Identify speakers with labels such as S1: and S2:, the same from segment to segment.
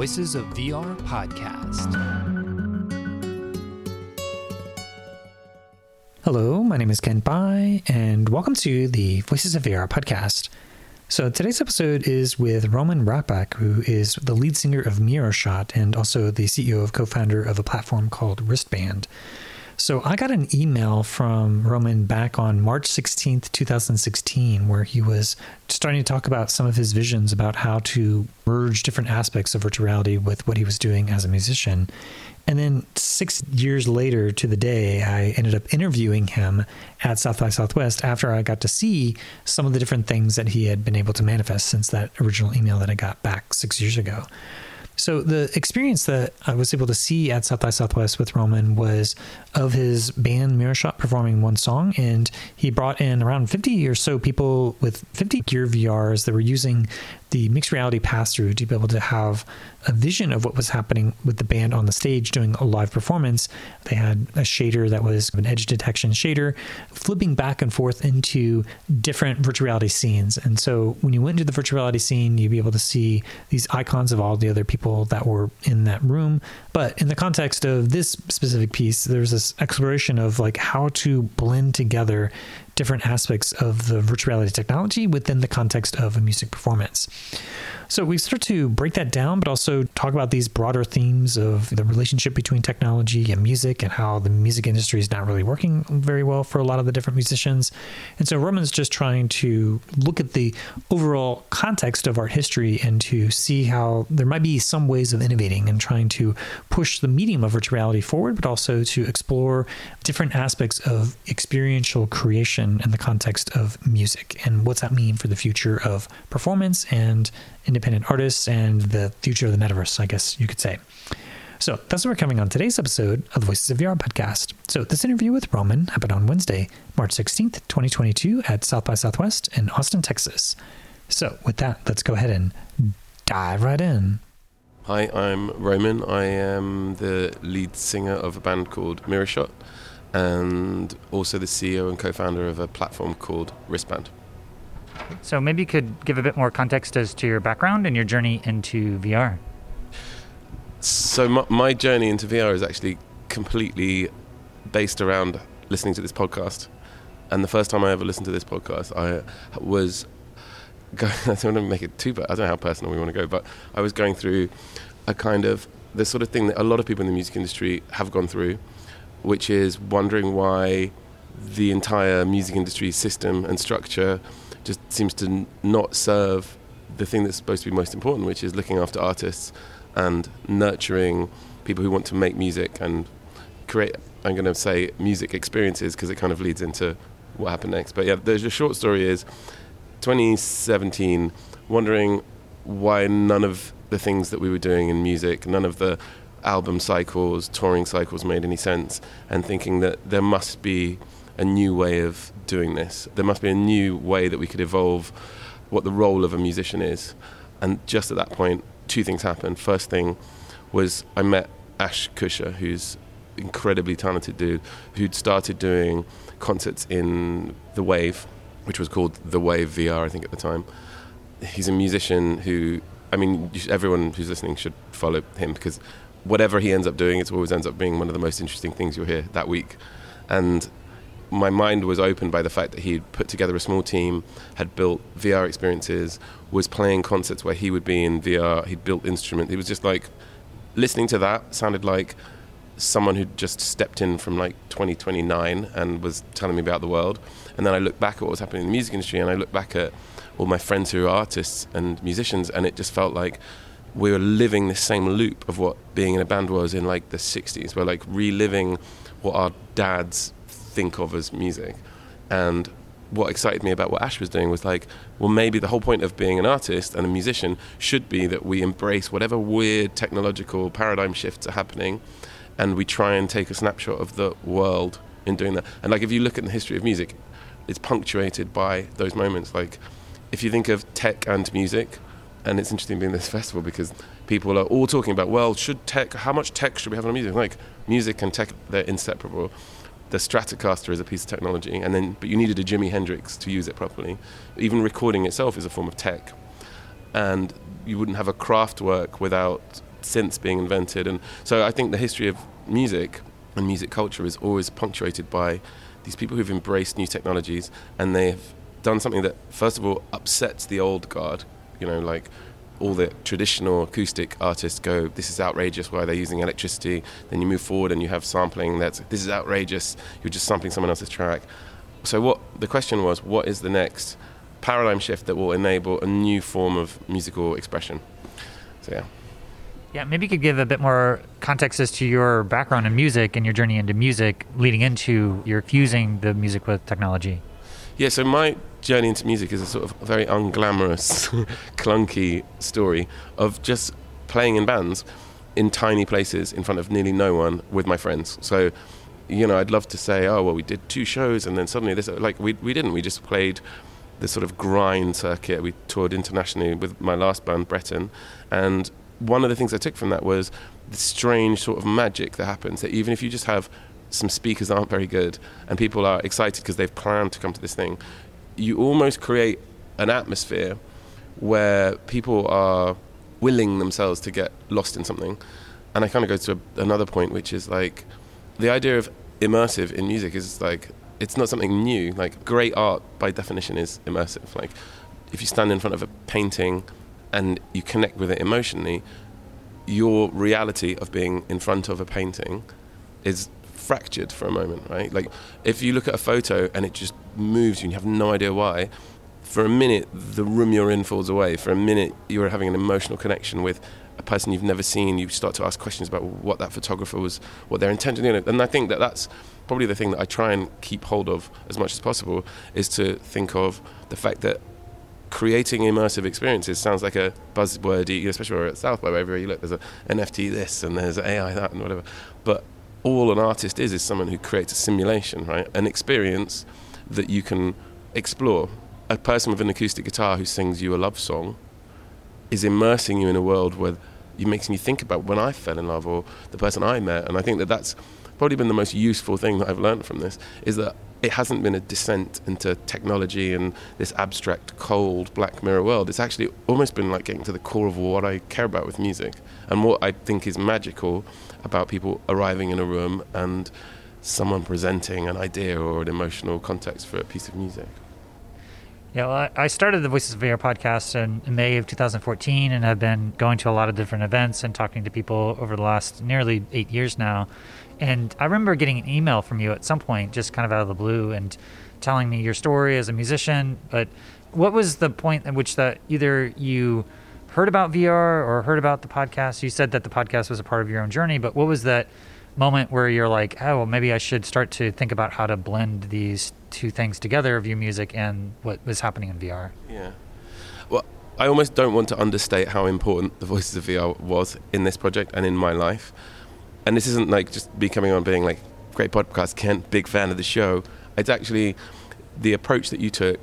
S1: Voices of VR podcast.
S2: Hello, my name is Kent Bye, and welcome to the Voices of VR podcast. So today's episode is with Roman Rappak, who is the lead singer of Miro Shot and also the CEO of co-founder of a platform called Wristband. So I got an email from Roman back on March 16th, 2016, where he was starting to talk about some of his visions about how to merge different aspects of virtual reality with what he was doing as a musician. And then six years later to the day, I ended up interviewing him at South by Southwest after I got to see some of the different things that he had been able to manifest since that original email that I got back six years ago. So the experience that I was able to see at South by Southwest with Roman was of his band Miro Shot performing one song, and he brought in around 50 or so people with 50 Gear VRs that were using the mixed reality pass through to be able to have a vision of what was happening with the band on the stage doing a live performance. They had a shader that was an edge detection shader, flipping back and forth into different virtual reality scenes. And so when you went into the virtual reality scene, you'd be able to see these icons of all the other people that were in that room. But in the context of this specific piece, there's this exploration of like how to blend together different aspects of the virtual reality technology within the context of a music performance. So we start to break that down, but also talk about these broader themes of the relationship between technology and music and how the music industry is not really working very well for a lot of the different musicians. And so Roman's just trying to look at the overall context of art history and to see how there might be some ways of innovating and trying to push the medium of virtual reality forward, but also to explore different aspects of experiential creation in the context of music and what's that mean for the future of performance and independent artists and the future of the metaverse, I guess you could say. So that's what we're coming on today's episode of the Voices of VR podcast. So this interview with Roman happened on Wednesday, March 16th, 2022 at South by Southwest in Austin, Texas. So with that, let's go ahead and dive right in.
S3: Hi, I'm Roman. I am the lead singer of a band called Miro Shot and also the CEO and co-founder of a platform called Wristband.
S4: So maybe you could give a bit more context as to your background and your journey into VR.
S3: So my, my journey into VR is actually completely based around listening to this podcast. And the first time I ever listened to this podcast, I was going, I don't want to make it too, but I don't know how personal we want to go, but I was going through a kind of the sort of thing that a lot of people in the music industry have gone through, which is wondering why the entire music industry system and structure just seems to n- not serve the thing that's supposed to be most important, which is looking after artists and nurturing people who want to make music and create. I'm going to say music experiences because it kind of leads into what happened next. But yeah, the short story is 2017, wondering why none of the things that we were doing in music, none of the album cycles, touring cycles made any sense, and thinking that there must be a new way of doing this. There must be a new way that we could evolve what the role of a musician is. And just at that point, two things happened. First thing was I met Ash Koosha, who's incredibly talented dude, who'd started doing concerts in the Wave, which was called the Wave VR, I think at the time. He's a musician who, I mean, everyone who's listening should follow him because whatever he ends up doing, it always ends up being one of the most interesting things you'll hear that week. And my mind was opened by the fact that he'd put together a small team, had built VR experiences, was playing concerts where he would be in VR. He'd built instruments. It was just like listening to that sounded like someone who'd just stepped in from like 2029 and was telling me about the world. And then I look back at what was happening in the music industry, and I look back at all my friends who are artists and musicians, and it just felt like we were living this same loop of what being in a band was in like the 60s. We're like reliving what our dads think of as music. And what excited me about what Ash was doing was like, well, maybe the whole point of being an artist and a musician should be that we embrace whatever weird technological paradigm shifts are happening and we try and take a snapshot of the world in doing that. And like, if you look at the history of music, it's punctuated by those moments. Like, if you think of tech and music, and it's interesting being this festival because people are all talking about, well, should tech, how much tech should we have on music? Like, music and tech, they're inseparable the Stratocaster is a piece of technology, and then but you needed a Jimi Hendrix to use it properly. Even recording itself is a form of tech, and you wouldn't have a Kraftwerk without synths being invented. And so I think the history of music and music culture is always punctuated by these people who've embraced new technologies and they've done something that, first of all, upsets the old guard. You know, like all the traditional acoustic artists go, this is outrageous, why they're using electricity. Then you move forward and you have sampling that's, this is outrageous, you're just sampling someone else's track. So, what the question was, what is the next paradigm shift that will enable a new form of musical expression? So, yeah.
S4: Yeah, maybe you could give a bit more context as to your background in music and your journey into music leading into your fusing the music with technology.
S3: Yeah, so my journey into music is a sort of very unglamorous, clunky story of just playing in bands in tiny places in front of nearly no one with my friends. So, you know, I'd love to say, oh, well, we did two shows and then suddenly this, like, we, we didn't. We just played the sort of grind circuit. We toured internationally with my last band, Breton, and one of the things I took from that was the strange sort of magic that happens. That even if you just have some speakers aren't very good and people are excited because they've planned to come to this thing, you almost create an atmosphere where people are willing themselves to get lost in something. And I kind of go to a, another point, which is like the idea of immersive in music is like it's not something new. Like great art, by definition, is immersive. Like if you stand in front of a painting and you connect with it emotionally, your reality of being in front of a painting is fractured for a moment, right? Like if you look at a photo and it just moves you and you have no idea why, for a minute the room you're in falls away. For a minute you're having an emotional connection with a person you've never seen. You start to ask questions about what that photographer was, what their intention. Know, and I think that that's probably the thing that I try and keep hold of as much as possible is to think of the fact that creating immersive experiences sounds like a buzzwordy, especially where we're at South by wherever you look, there's a NFT this and there's AI that and whatever. But all an artist is is someone who creates a simulation, right? An experience that you can explore. A person with an acoustic guitar who sings you a love song is immersing you in a world where it makes me think about when I fell in love or the person I met. And I think that that's probably been the most useful thing that I've learned from this is that it hasn't been a descent into technology and this abstract, cold Black Mirror world. It's actually almost been like getting to the core of what I care about with music and what I think is magical about people arriving in a room and someone presenting an idea or an emotional context for a piece of music.
S4: Yeah, well, I started the Voices of VR podcast in May of 2014 and have been going to a lot of different events and talking to people over the last nearly eight years now. And I remember getting an email from you at some point, just kind of out of the blue, and telling me your story as a musician. But what was the point at which that either you heard about VR or heard about the podcast? You said that the podcast was a part of your own journey, but what was that moment where you're like, oh, well, maybe I should start to think about how to blend these two things together, view music and what was happening in VR?
S3: Yeah. Well, I almost don't want to understate how important the Voices of VR was in this project and in my life and this isn't like just me coming on being like great podcast Kent, big fan of the show. It's actually the approach that you took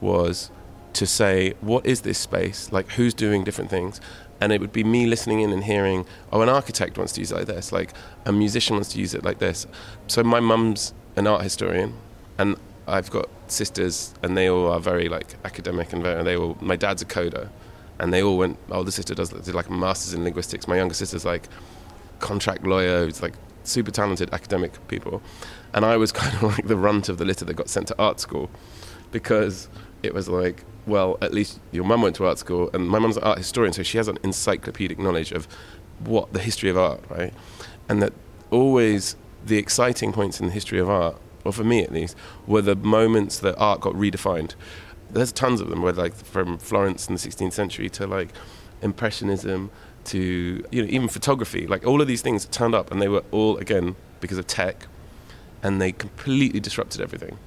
S3: was to say, what is this space? Like, who's doing different things? And it would be me listening in and hearing, oh, an architect wants to use it like this, like a musician wants to use it like this. So my mum's an art historian, and I've got sisters, and they all are very like academic and very. They all. My dad's a coder, and they all went. Oh, the sister does did like a masters in linguistics. My younger sister's like contract lawyer who's like super talented academic people. And I was kind of like the runt of the litter that got sent to art school because it was like, well, at least your mum went to art school, and my mum's an art historian, so she has an encyclopedic knowledge of what the history of art, right? And that always the exciting points in the history of art, or for me at least, were the moments that art got redefined. There's tons of them, where like from Florence in the 16th century to like Impressionism to you know even photography like all of these things turned up and they were all again because of tech and they completely disrupted everything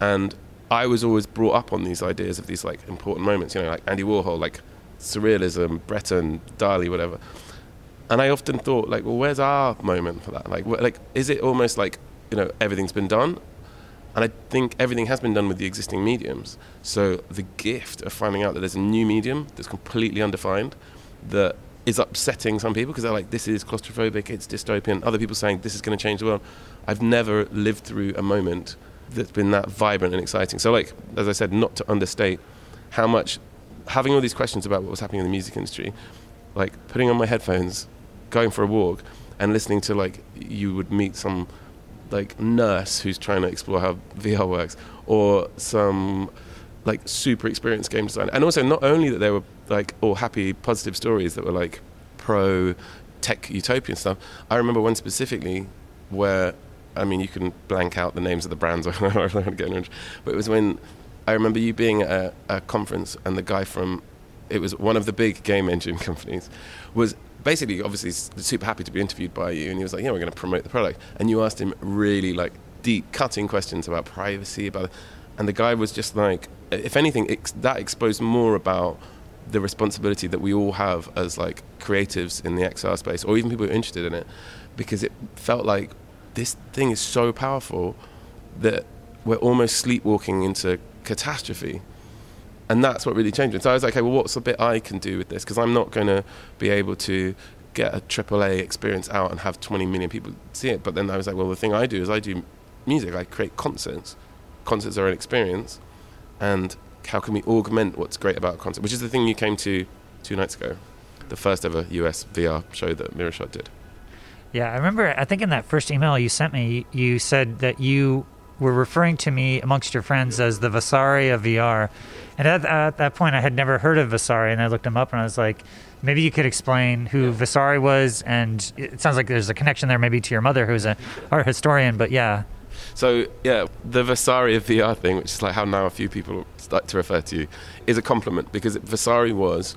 S3: and i was always brought up on these ideas of these like important moments you know like andy warhol like surrealism breton dali whatever and i often thought like well where's our moment for that like wh- like is it almost like you know everything's been done and I think everything has been done with the existing mediums. So the gift of finding out that there's a new medium that's completely undefined, that is upsetting some people because they're like, this is claustrophobic, it's dystopian. Other people saying this is going to change the world. I've never lived through a moment that's been that vibrant and exciting. So, like, as I said, not to understate how much having all these questions about what was happening in the music industry, like putting on my headphones, going for a walk, and listening to like you would meet some like nurse who's trying to explore how VR works, or some like super experienced game designer, and also not only that they were like all happy, positive stories that were like pro tech utopian stuff. I remember one specifically where, I mean, you can blank out the names of the brands. Get into, but it was when I remember you being at a, a conference and the guy from it was one of the big game engine companies was basically obviously super happy to be interviewed by you and he was like yeah we're going to promote the product and you asked him really like deep cutting questions about privacy about and the guy was just like if anything ex- that exposed more about the responsibility that we all have as like creatives in the XR space or even people who are interested in it because it felt like this thing is so powerful that we're almost sleepwalking into catastrophe. And that's what really changed. And so I was like, okay, well, what's the bit I can do with this? Because I'm not going to be able to get a AAA experience out and have 20 million people see it. But then I was like, well, the thing I do is I do music. I create concerts. Concerts are an experience. And how can we augment what's great about a concert? Which is the thing you came to two nights ago, the first ever US VR show that Miro Shot did.
S4: Yeah, I remember. I think in that first email you sent me, you said that you were referring to me amongst your friends as the Vasari of VR. And at, at, that point, I had never heard of Vasari, and I looked him up, and I was like, maybe you could explain who yeah. Vasari was. And it sounds like there's a connection there, maybe to your mother, who's an art historian. But yeah.
S3: So yeah, the Vasari of VR thing, which is like how now a few people like to refer to you, is a compliment because Vasari was.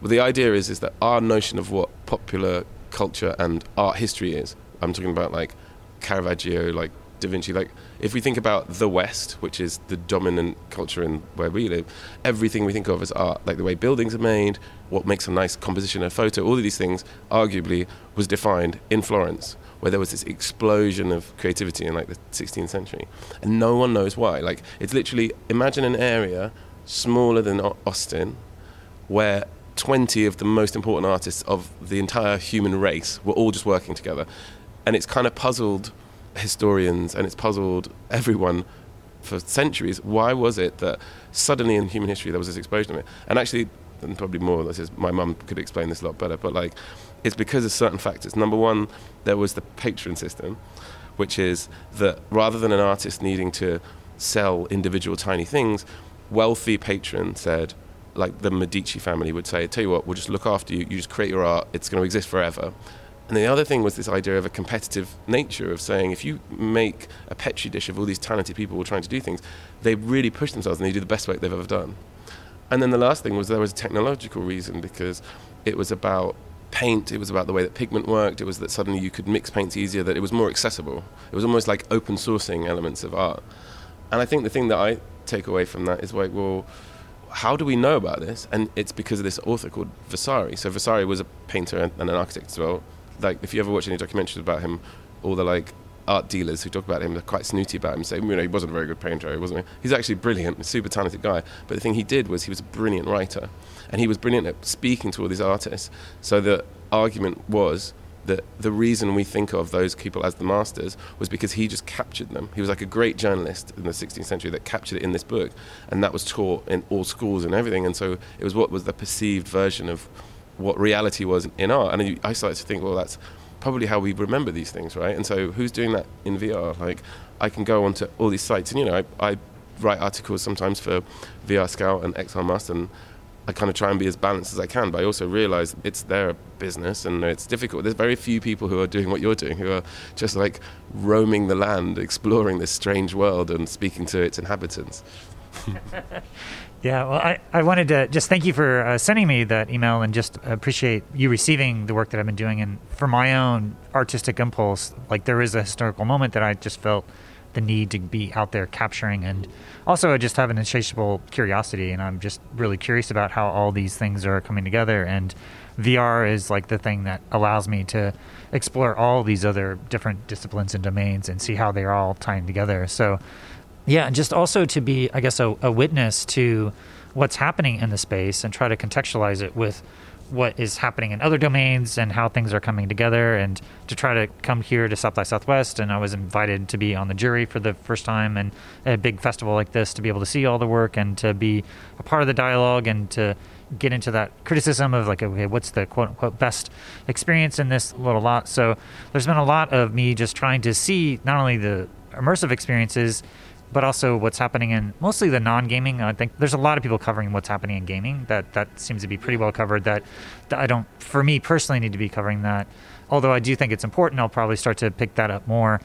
S3: Well, the idea is is that our notion of what popular culture and art history is. I'm talking about like Caravaggio, like Da Vinci. Like, if we think about the West, which is the dominant culture in where we live, everything we think of as art, like the way buildings are made, what makes a nice composition, a photo, all of these things, arguably, was defined in Florence, where there was this explosion of creativity in like the 16th century, and no one knows why. Like, it's literally imagine an area smaller than Austin, where 20 of the most important artists of the entire human race were all just working together. And it's kind of puzzled historians and it's puzzled everyone for centuries. Why was it that suddenly in human history there was this explosion of it? And actually, and probably more, this is, my mum could explain this a lot better, but like, it's because of certain factors. Number one, there was the patron system, which is that rather than an artist needing to sell individual tiny things, wealthy patron said, like the Medici family would say, tell you what, we'll just look after you, you just create your art, it's going to exist forever. And the other thing was this idea of a competitive nature of saying if you make a petri dish of all these talented people who are trying to do things, they really push themselves and they do the best work they've ever done. And then the last thing was there was a technological reason because it was about paint, it was about the way that pigment worked, it was that suddenly you could mix paints easier, that it was more accessible. It was almost like open sourcing elements of art. And I think the thing that I take away from that is like, well, how do we know about this? And it's because of this author called Vasari. So Vasari was a painter and an architect as well like if you ever watch any documentaries about him, all the like art dealers who talk about him are quite snooty about him, saying you know he wasn't a very good painter, he wasn't. He's actually brilliant, super talented guy. But the thing he did was he was a brilliant writer, and he was brilliant at speaking to all these artists. So the argument was that the reason we think of those people as the masters was because he just captured them. He was like a great journalist in the 16th century that captured it in this book, and that was taught in all schools and everything. And so it was what was the perceived version of what reality was in art. And I started to think, well, that's probably how we remember these things, right? And so who's doing that in VR? Like, I can go onto all these sites, and you know, I, I write articles sometimes for VR Scout and XR Must, and I kind of try and be as balanced as I can, but I also realize it's their business and it's difficult. There's very few people who are doing what you're doing, who are just like roaming the land, exploring this strange world and speaking to its inhabitants.
S4: Yeah, well, I, I wanted to just thank you for uh, sending me that email and just appreciate you receiving the work that I've been doing. And for my own artistic impulse, like there is a historical moment that I just felt the need to be out there capturing. And also, I just have an insatiable curiosity, and I'm just really curious about how all these things are coming together. And VR is like the thing that allows me to explore all these other different disciplines and domains and see how they're all tying together. So, yeah, and just also to be, I guess, a, a witness to what's happening in the space and try to contextualize it with what is happening in other domains and how things are coming together and to try to come here to South by Southwest. And I was invited to be on the jury for the first time and a big festival like this to be able to see all the work and to be a part of the dialogue and to get into that criticism of like okay what's the quote unquote best experience in this little lot? So there's been a lot of me just trying to see not only the immersive experiences but also what's happening in mostly the non-gaming. I think there's a lot of people covering what's happening in gaming. That that seems to be pretty well covered. That, that I don't, for me personally, need to be covering that. Although I do think it's important, I'll probably start to pick that up more.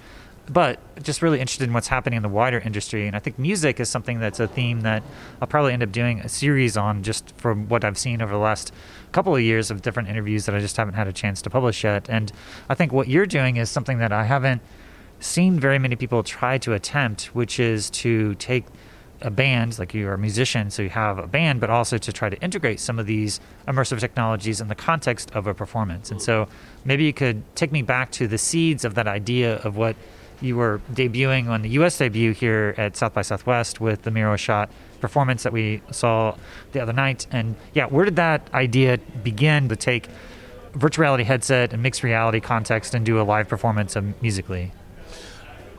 S4: But just really interested in what's happening in the wider industry, and I think music is something that's a theme that I'll probably end up doing a series on, just from what I've seen over the last couple of years of different interviews that I just haven't had a chance to publish yet. And I think what you're doing is something that I haven't seen very many people try to attempt, which is to take a band, like you're a musician, so you have a band, but also to try to integrate some of these immersive technologies in the context of a performance. And so maybe you could take me back to the seeds of that idea of what you were debuting on the US debut here at South by Southwest with the Miro Shot performance that we saw the other night. And yeah, where did that idea begin to take virtual reality headset and mixed reality context and do a live performance musically?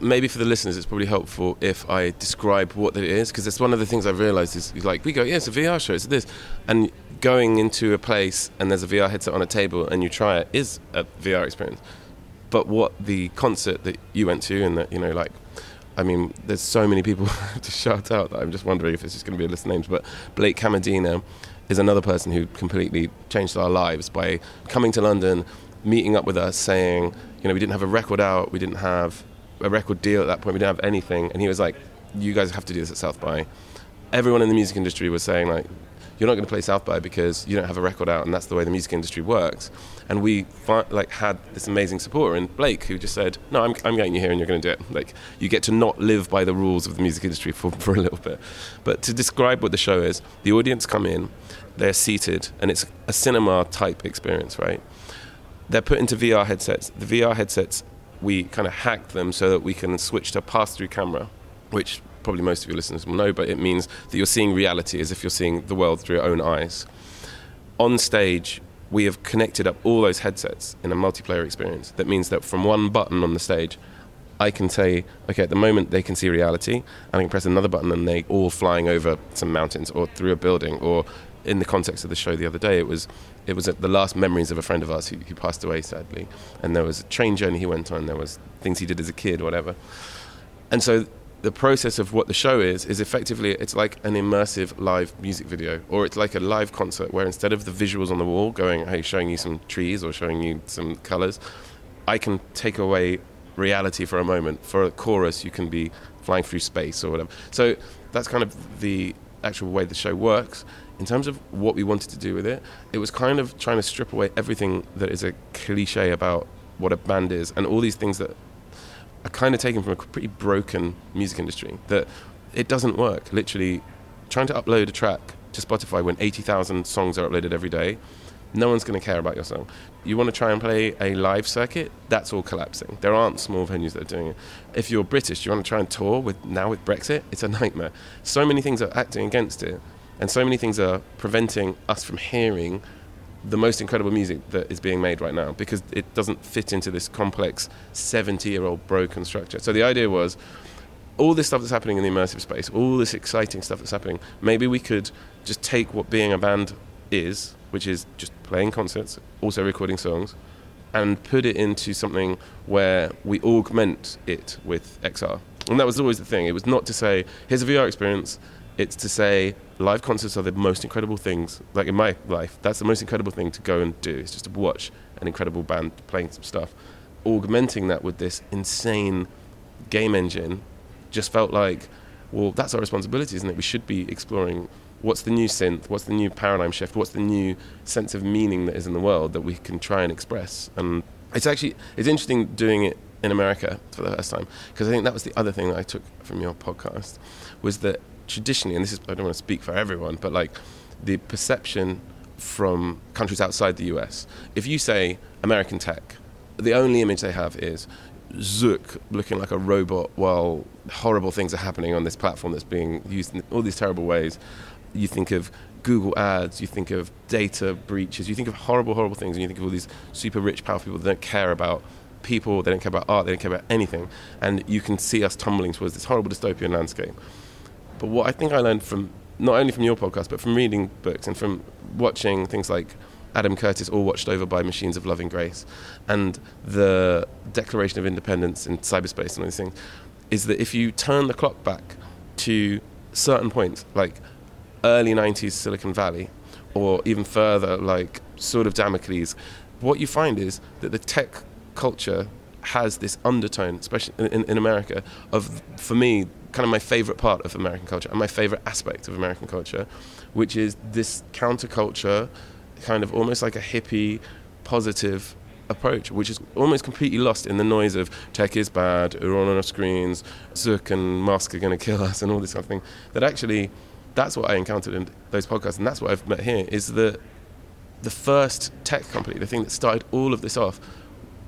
S3: Maybe for the listeners, it's probably helpful if I describe what it is, because it's one of the things I've realised is like we go, yeah, it's a VR show, it's this, and going into a place and there's a VR headset on a table and you try it is a VR experience. But what the concert that you went to and that you know, like, I mean, there's so many people to shout out that I'm just wondering if it's just going to be a list of names. But Blake Kammerdiener is another person who completely changed our lives by coming to London, meeting up with us, saying, you know, we didn't have a record out, we didn't have a record deal at that point. We didn't have anything, and he was like, "You guys have to do this at South by." Everyone in the music industry was saying like, "You're not going to play South by because you don't have a record out, and that's the way the music industry works." And we fi- like had this amazing supporter in Blake who just said, "No, I'm, I'm getting you here, and you're going to do it." Like you get to not live by the rules of the music industry for, for a little bit. But to describe what the show is, the audience come in, they're seated, and it's a cinema type experience, right? They're put into VR headsets. The VR headsets we kind of hacked them so that we can switch to a pass-through camera, which probably most of your listeners will know, but it means that you're seeing reality as if you're seeing the world through your own eyes. On stage, we have connected up all those headsets in a multiplayer experience. That means that from one button on the stage, I can say, okay, at the moment they can see reality, and I can press another button and they all flying over some mountains or through a building or in the context of the show the other day, it was it was the last memories of a friend of ours who, who passed away sadly, and there was a train journey he went on. There was things he did as a kid, whatever, and so the process of what the show is is effectively it's like an immersive live music video or it's like a live concert where instead of the visuals on the wall going hey showing you some trees or showing you some colors i can take away reality for a moment. For a chorus you can be flying through space or whatever. So that's kind of the actual way the show works in terms of what we wanted to do with it, it was kind of trying to strip away everything that is a cliche about what a band is and all these things that are kind of taken from a pretty broken music industry that it doesn't work. Literally, trying to upload a track to Spotify when 80,000 songs are uploaded every day, no one's going to care about your song. You want to try and play a live circuit, that's all collapsing. There aren't small venues that are doing it. If you're British, you want to try and tour with now with Brexit, it's a nightmare. So many things are acting against it and so many things are preventing us from hearing the most incredible music that is being made right now because it doesn't fit into this complex 70 year old broken structure. So the idea was all this stuff that's happening in the immersive space, all this exciting stuff that's happening, maybe we could just take what being a band is, which is just playing concerts, also recording songs, and put it into something where we augment it with XR. And that was always the thing. It was not to say, here's a VR experience, it's to say, live concerts are the most incredible things. Like in my life, that's the most incredible thing to go and do. It's just to watch an incredible band playing some stuff. Augmenting that with this insane game engine just felt like, well, that's our responsibility, isn't it? We should be exploring what's the new synth, what's the new paradigm shift, what's the new sense of meaning that is in the world that we can try and express. And it's actually it's interesting doing it in America for the first time because I think that was the other thing that I took from your podcast was that traditionally, and this is I don't want to speak for everyone, but like the perception from countries outside the US, if you say American tech, the only image they have is Zuck looking like a robot while horrible things are happening on this platform that's being used in all these terrible ways. you think of Google ads, you think of data breaches, you think of horrible, horrible things, and you think of all these super rich, powerful people that don't care about people, they don't care about art, they don't care about anything. And you can see us tumbling towards this horrible dystopian landscape. But what I think I learned from not only from your podcast, but from reading books and from watching things like Adam Curtis, All Watched Over by Machines of Loving Grace, and the Declaration of Independence in cyberspace and all these things, is that if you turn the clock back to certain points, like early 90s Silicon Valley, or even further, like Sword of Damocles, what you find is that the tech culture has this undertone, especially in, in America, of, for me, kind of my favorite part of American culture and my favorite aspect of American culture, which is this counterculture, kind of almost like a hippie, positive approach, which is almost completely lost in the noise of tech is bad, we're on our screens, Zuck and Musk are going to kill us, and all this kind of thing. That actually, that's what I encountered in those podcasts, and that's what I've met here. Is that the first tech company, the thing that started all of this off,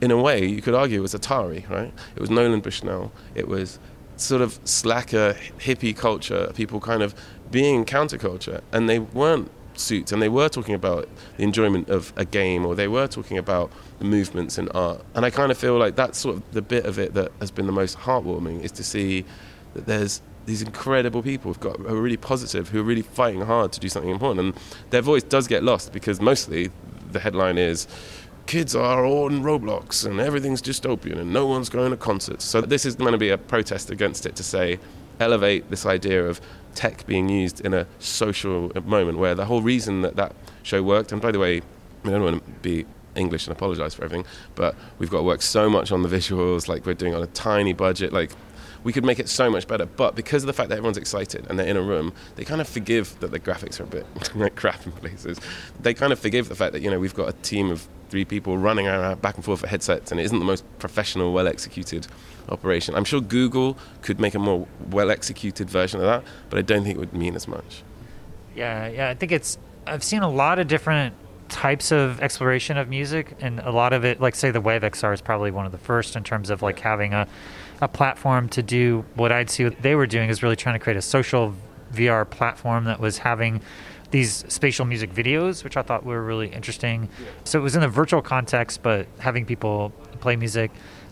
S3: in a way, you could argue, was Atari, right? It was Nolan Bushnell. It was sort of slacker hippie culture, people kind of being counterculture, and they weren't suits, and they were talking about the enjoyment of a game, or they were talking about the movements in art. And I kind of feel like that's sort of the bit of it that has been the most heartwarming is to see that there's these incredible people who've got who are really positive, who are really fighting hard to do something important, and their voice does get lost because mostly the headline is kids are all in Roblox and everything's dystopian and no one's going to concerts. So this is going to be a protest against it to say, elevate this idea of tech being used in a social moment where the whole reason that that show worked, and by the way, I don't want to be English and apologize for everything, but we've got to work so much on the visuals, like we're doing on a tiny budget, like we could make it so much better. But because of the fact that everyone's excited and they're in a room, they kind of forgive that the graphics are a bit like crap in places. They kind of forgive the fact that you know we've got a team of three people running around back and forth with headsets, and it isn't the most professional, well executed operation. I'm sure Google could make a more well executed version of that, but I don't think it would mean as much.
S4: Yeah, yeah, I think it's. I've seen a lot of different types of exploration of music, and a lot of it, like say the Wave XR, is probably one of the first in terms of like having a a platform to do what I'd see what they were doing is really trying to create a social VR platform that was having these spatial music videos, which I thought were really interesting. So it was in a virtual context, but having people play music.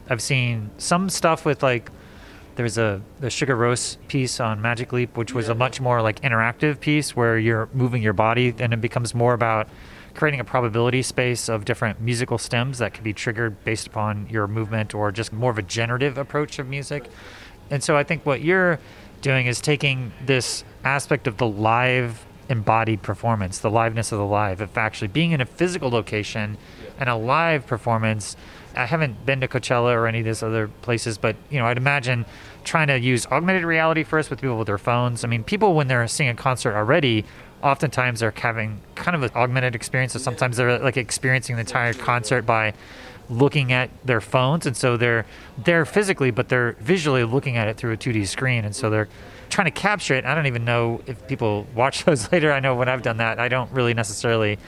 S4: I've seen some stuff with like there's a the Sigur Rós piece on Magic Leap, which was a much more like interactive piece where you're moving your body, and it becomes more about creating a probability space of different musical stems that can be triggered based upon your movement or just more of a generative approach of music. And so I think what you're doing is taking this aspect of the live embodied performance, the liveness of the live, of actually being in a physical location and a live performance. I haven't been to Coachella or any of these other places, but you know, I'd imagine trying to use augmented reality first with people with their phones. I mean, people when they're seeing a concert already, oftentimes they're having kind of an augmented experience. So sometimes they're like experiencing the entire concert by looking at their phones, and so they're there physically, but they're visually looking at it through a 2D screen, and so they're trying to capture it. I don't even know if people watch those later. I know when I've done that, I don't really necessarily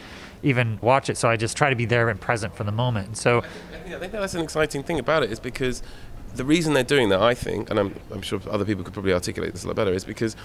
S4: even watch it, so I just try to be there and present for the moment. So
S3: I think that's an exciting thing about it is because the reason they're doing that, I think, and I'm, I'm sure other people could probably articulate this a lot better, is because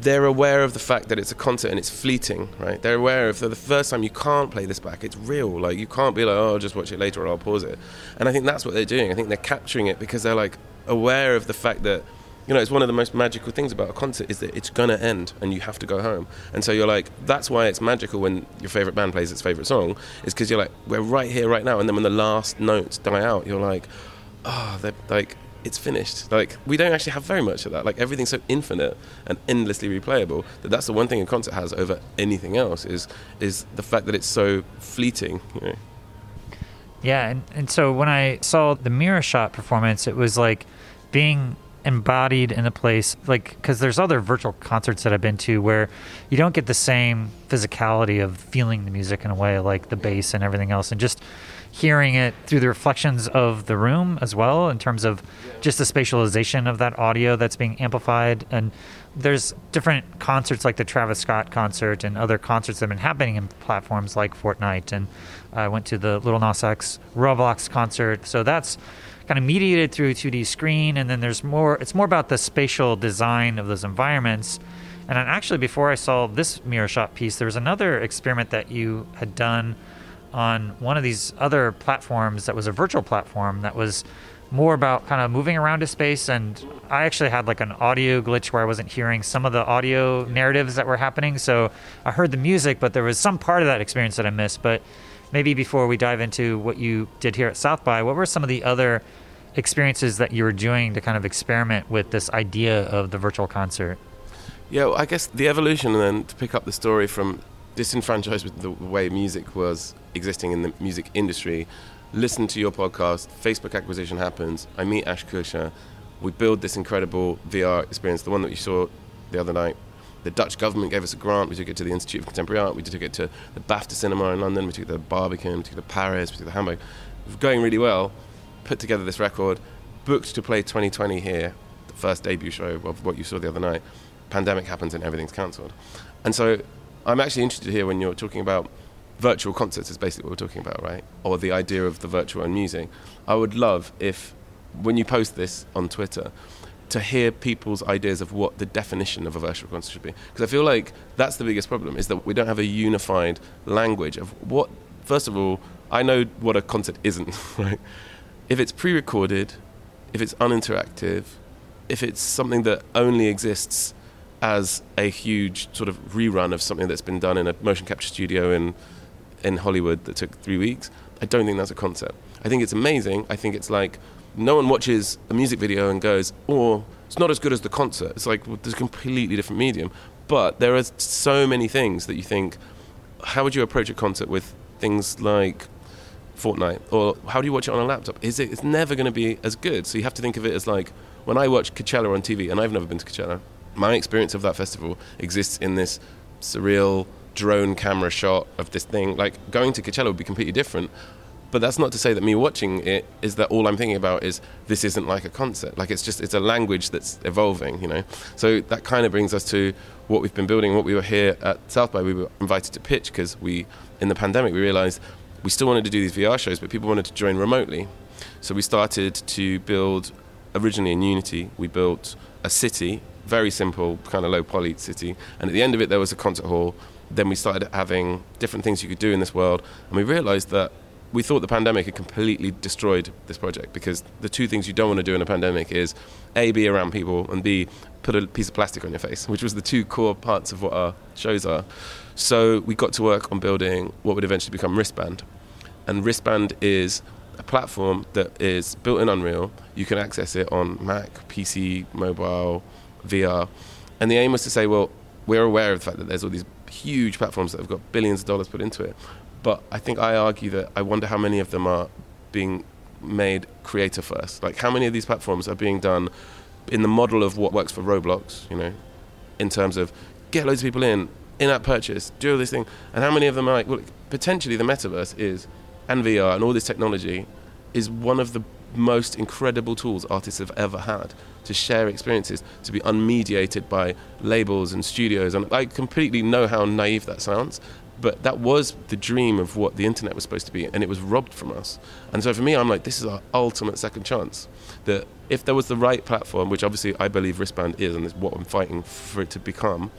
S3: they're aware of the fact that it's a concert and it's fleeting, right? They're aware of the, the first time you can't play this back. It's real. Like you can't be like, oh, I'll just watch it later or I'll pause it. And I think that's what they're doing. I think they're capturing it because they're like aware of the fact that you know, it's one of the most magical things about a concert is that it's gonna end and you have to go home. And so you're like, that's why it's magical when your favorite band plays its favorite song, is because you're like, we're right here, right now. And then when the last notes die out, you're like, oh, they're like, it's finished. Like we don't actually have very much of that. Like everything's so infinite and endlessly replayable that that's the one thing a concert has over anything else is is the fact that it's so fleeting. You know?
S4: Yeah, and, and so when I saw the Miro Shot performance, it was like being embodied in a place like because there's other virtual concerts that I've been to where you don't get the same physicality of feeling the music in a way like the bass and everything else and just hearing it through the reflections of the room as well in terms of just the spatialization of that audio that's being amplified. And there's different concerts like the Travis Scott concert and other concerts that have been happening in platforms like Fortnite. And I went to the Little Nas X Roblox concert. So that's kind of mediated through a 2D screen, and then there's more. It's more about the spatial design of those environments, And actually, before I saw this Miro Shot piece, there was another experiment that you had done on one of these other platforms that was a virtual platform that was more about kind of moving around a space. And i actually had like an audio glitch where i wasn't hearing some of the audio narratives that were happening. So i heard the music but there was some part of that experience that i missed. But maybe before we dive into what you did here at south by what were some of the other experiences that you were doing to kind of experiment with this idea of the virtual concert?
S3: Yeah well, i guess the evolution and then to pick up the story from disenfranchised with the way music was existing in the music industry listen to your podcast. Facebook acquisition happens. I meet Ash Koosha. We build this incredible VR experience, the one that you saw the other night. The Dutch government gave us a grant. We took it to the Institute of Contemporary Art. We took it to the BAFTA Cinema in London. We took it to the Barbican. We took it to Paris. We took it to Hamburg. It was going really well. Put together this record. Booked to play 2020 here, the first debut show of what you saw the other night. Pandemic happens and everything's cancelled. And so I'm actually interested here when you're talking about virtual concerts is basically what we're talking about, right? Or the idea of the virtual and music. I would love if, when you post this on Twitter, to hear people's ideas of what the definition of a virtual concert should be. Because I feel like that's the biggest problem, is that we don't have a unified language of what, first of all, I know what a concert isn't, right? If it's pre recorded, if it's uninteractive, if it's something that only exists as a huge sort of rerun of something that's been done in a motion capture studio in in Hollywood that took three weeks. I don't think that's a concept. I think it's amazing. I think it's like no one watches a music video and goes, "Oh, it's not as good as the concert." It's like well, there's a completely different medium. But there are so many things that you think. How would you approach a concert with things like Fortnite, or how do you watch it on a laptop? Is it? It's never going to be as good. So you have to think of it as like when I watch Coachella on TV, and I've never been to Coachella. My experience of that festival exists in this surreal drone camera shot of this thing. Like going to Coachella would be completely different. But that's not to say that me watching it is that all I'm thinking about is this isn't like a concert. Like it's just it's a language that's evolving, you know. So that kind of brings us to what we've been building. What we were here at South by, we were invited to pitch because we, in the pandemic, we realized we still wanted to do these VR shows, but people wanted to join remotely. So we started to build originally in Unity. We built a city, very simple, kind of low poly city, and at the end of it there was a concert hall then we started having different things you could do in this world, and we realized that we thought the pandemic had completely destroyed this project because the two things you don't want to do in a pandemic is A, be around people, and B, put a piece of plastic on your face, which was the two core parts of what our shows are. So we got to work on building what would eventually become Wristband. And Wristband is a platform that is built in Unreal. You can access it on Mac, PC, mobile, VR. And the aim was to say, well, we're aware of the fact that there's all these huge platforms that have got billions of dollars put into it. But I think I argue that I wonder how many of them are being made creator first. Like how many of these platforms are being done in the model of what works for Roblox, you know, in terms of get loads of people in, in-app purchase, do all this thing, and how many of them are like, well, potentially the metaverse is, and VR and all this technology is one of the most incredible tools artists have ever had to share experiences, to be unmediated by labels and studios. And I completely know how naive that sounds, but that was the dream of what the internet was supposed to be, and it was robbed from us. And so for me, I'm like, this is our ultimate second chance. That if there was the right platform, which obviously I believe Wristband is, and is what I'm fighting for it to become,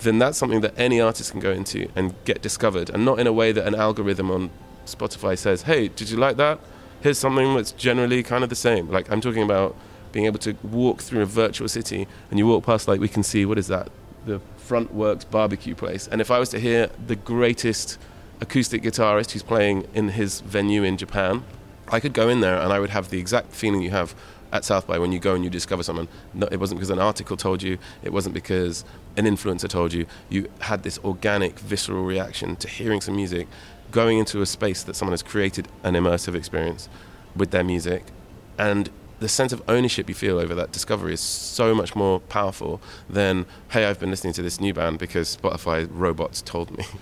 S3: then that's something that any artist can go into and get discovered, and not in a way that an algorithm on Spotify says, hey, did you like that? here's something that's generally kind of the same. Like I'm talking about being able to walk through a virtual city and you walk past like we can see what is that? The front works barbecue place. And if i was to hear the greatest acoustic guitarist who's playing in his venue in japan i could go in there and i would have the exact feeling you have at south by when you go and you discover someone. No, it wasn't because an article told you. It wasn't because an influencer told you. You had this organic visceral reaction to hearing some music going into a space that someone has created an immersive experience with their music and the sense of ownership you feel over that discovery is so much more powerful than hey i've been listening to this new band because spotify robots told me.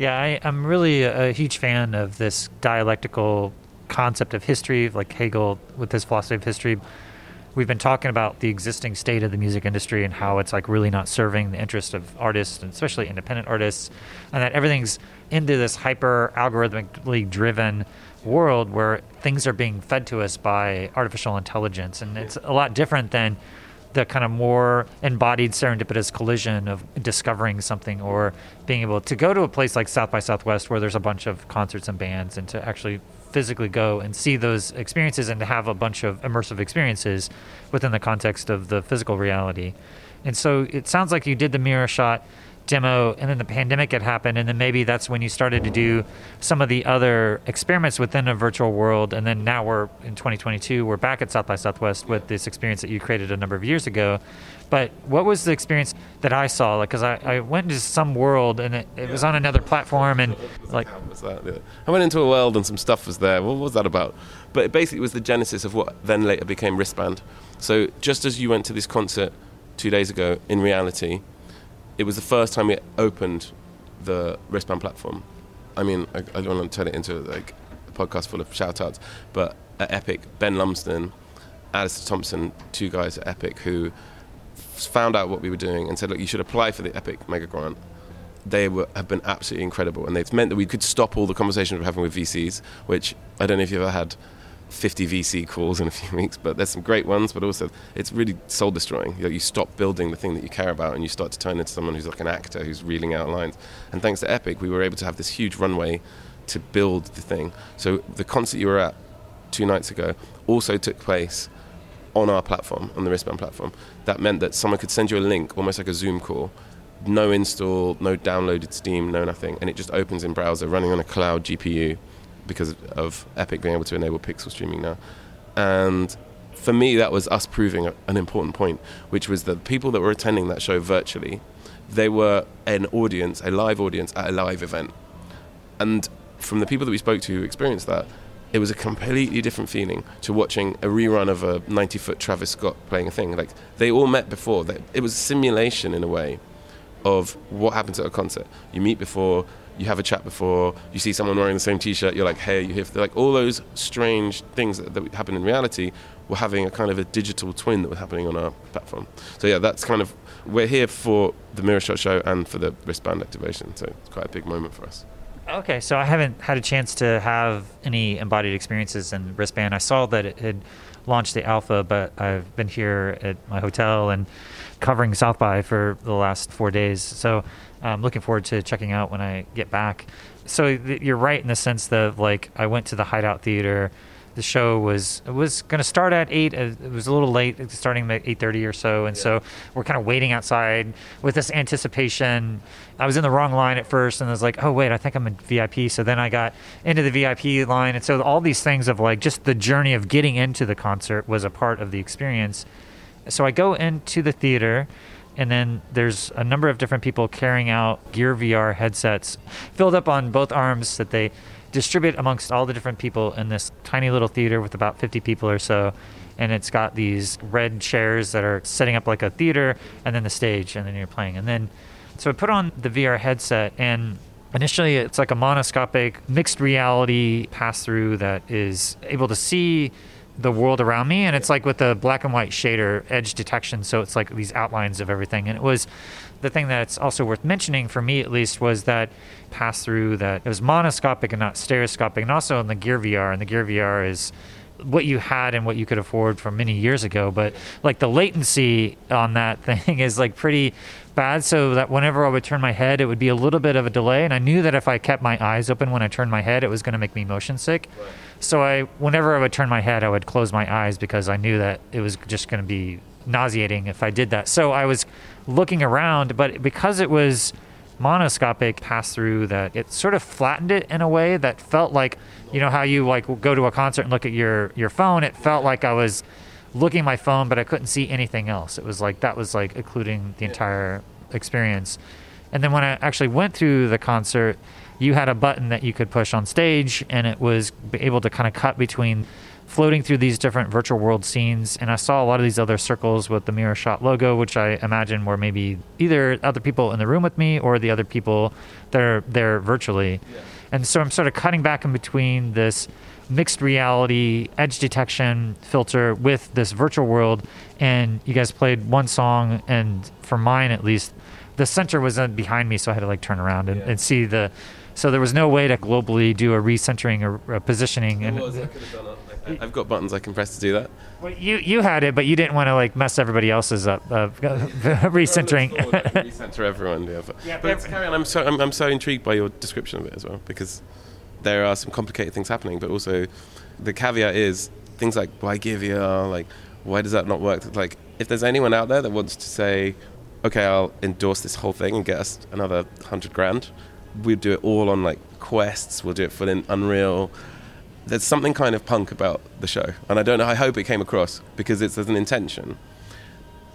S4: Yeah I, am really a, huge fan of this dialectical concept of history like hegel with his philosophy of history. We've been talking about the existing state of the music industry and how it's like really not serving the interest of artists and especially independent artists and that everything's into this hyper algorithmically driven world where things are being fed to us by artificial intelligence and it's a lot different than the kind of more embodied serendipitous collision of discovering something or being able to go to a place like South by Southwest where there's a bunch of concerts and bands and to actually physically go and see those experiences and to have a bunch of immersive experiences within the context of the physical reality. And so it sounds like you did the Miro Shot demo and then the pandemic had happened and then maybe that's when you started to do some of the other experiments within a virtual world and then now we're in 2022 we're back at south by southwest with this experience that you created a number of years ago but what was the experience that i saw like because I, I went into some world and it, it was on another platform and like
S3: How was that? Yeah. I went into a world and some stuff was there. What was that about? But it basically was the genesis of what then later became wristband. So just as you went to this concert two days ago, in reality, it was the first time we opened the wristband platform. I mean, I, I don't want to turn it into like a podcast full of shout outs, but at Epic, Ben Lumsden, Alistair Thompson, two guys at Epic who found out what we were doing and said, look, you should apply for the Epic Mega Grant they were, have been absolutely incredible, and it's meant that we could stop all the conversations we're having with VCs. Which I don't know if you've ever had 50 VC calls in a few weeks, but there's some great ones. But also, it's really soul destroying. You, know, you stop building the thing that you care about, and you start to turn into someone who's like an actor who's reeling out lines. And thanks to Epic, we were able to have this huge runway to build the thing. So the concert you were at two nights ago also took place on our platform, on the wristband platform. That meant that someone could send you a link, almost like a Zoom call, no install, no downloaded Steam, no nothing, and it just opens in browser, running on a cloud GPU because of Epic being able to enable pixel streaming now. And for me, that was us proving an important point, which was that people that were attending that show virtually, they were an audience, a live audience at a live event. And from the people that we spoke to who experienced that, it was a completely different feeling to watching a rerun of a 90 foot Travis Scott playing a thing. Like they all met before. It was a simulation in a way of what happens at a concert. You meet before, you have a chat before, you see someone wearing the same T-shirt. You're like, hey, you here? Like all those strange things that, that happen in reality. We're having a kind of a digital twin that was happening on our platform. So yeah, that's kind of we're here for the Miro Shot show and for the wristband activation. So it's quite a big moment for us.
S4: Okay, so I haven't had a chance to have any embodied experiences in wristband. I saw that it had launched the alpha, but I've been here at my hotel and covering South by for the last four days. So I'm looking forward to checking out when I get back. So th- you're right in the sense that like I went to the Hideout Theater. The show was it was going to start at eight. uh, It was a little late, starting at eight thirty or so, and so we're kind of waiting outside with this anticipation. I was in the wrong line at first, and I was like, "Oh wait, I think I'm in VIP." So then I got into the VIP line, and so all these things of like just the journey of getting into the concert was a part of the experience. So I go into the theater, and then there's a number of different people carrying out Gear VR headsets filled up on both arms that they distribute amongst all the different people in this tiny little theater with about 50 people or so. And it's got these red chairs that are setting up like a theater, and then the stage, and then you're playing. And then, so I put on the VR headset, and initially it's like a monoscopic mixed reality pass through that is able to see the world around me and it's like with the black and white shader edge detection so it's like these outlines of everything. And it was the thing that's also worth mentioning for me at least was that pass through that it was monoscopic and not stereoscopic and also in the gear vr and the gear vr is what you had and what you could afford from many years ago but like the latency on that thing is like pretty bad. So that whenever i would turn my head it would be a little bit of a delay. And i knew that if i kept my eyes open when i turned my head it was going to make me motion sick. So I, whenever I would turn my head, I would close my eyes because I knew that it was just going to be nauseating if I did that. So I was looking around, but because it was monoscopic pass through, that it sort of flattened it in a way that felt like, you know, how you like go to a concert and look at your your phone. It felt like I was looking my phone, but I couldn't see anything else. It was like that was like including the entire experience. And then when I actually went through the concert, you had a button that you could push on stage, and it was able to kind of cut between floating through these different virtual world scenes. And I saw a lot of these other circles with the Miro Shot logo, which I imagine were maybe either other people in the room with me or the other people that are there virtually. And so I'm sort of cutting back in between this mixed reality edge detection filter with this virtual world. And you guys played one song, and for mine at least, the center was behind me, so I had to like turn around and, and see the. So there was no way to globally do a recentering or a positioning. And
S3: I've got buttons I can press to do that.
S4: Well, you you had it, but you didn't want to like mess everybody else's up, uh, recentering.
S3: recenter everyone. Yeah, but,
S4: Yeah,
S3: but carry on. I'm so I'm, I'm so intrigued by your description of it as well because there are some complicated things happening, but also the caveat is things like why give you like why does that not work? Like if there's anyone out there that wants to say, okay, I'll endorse this whole thing and get us another hundred grand, we'd do it all on like quests. We'll do it for an Unreal. There's something kind of punk about the show, and I don't know. I hope it came across because it's as an intention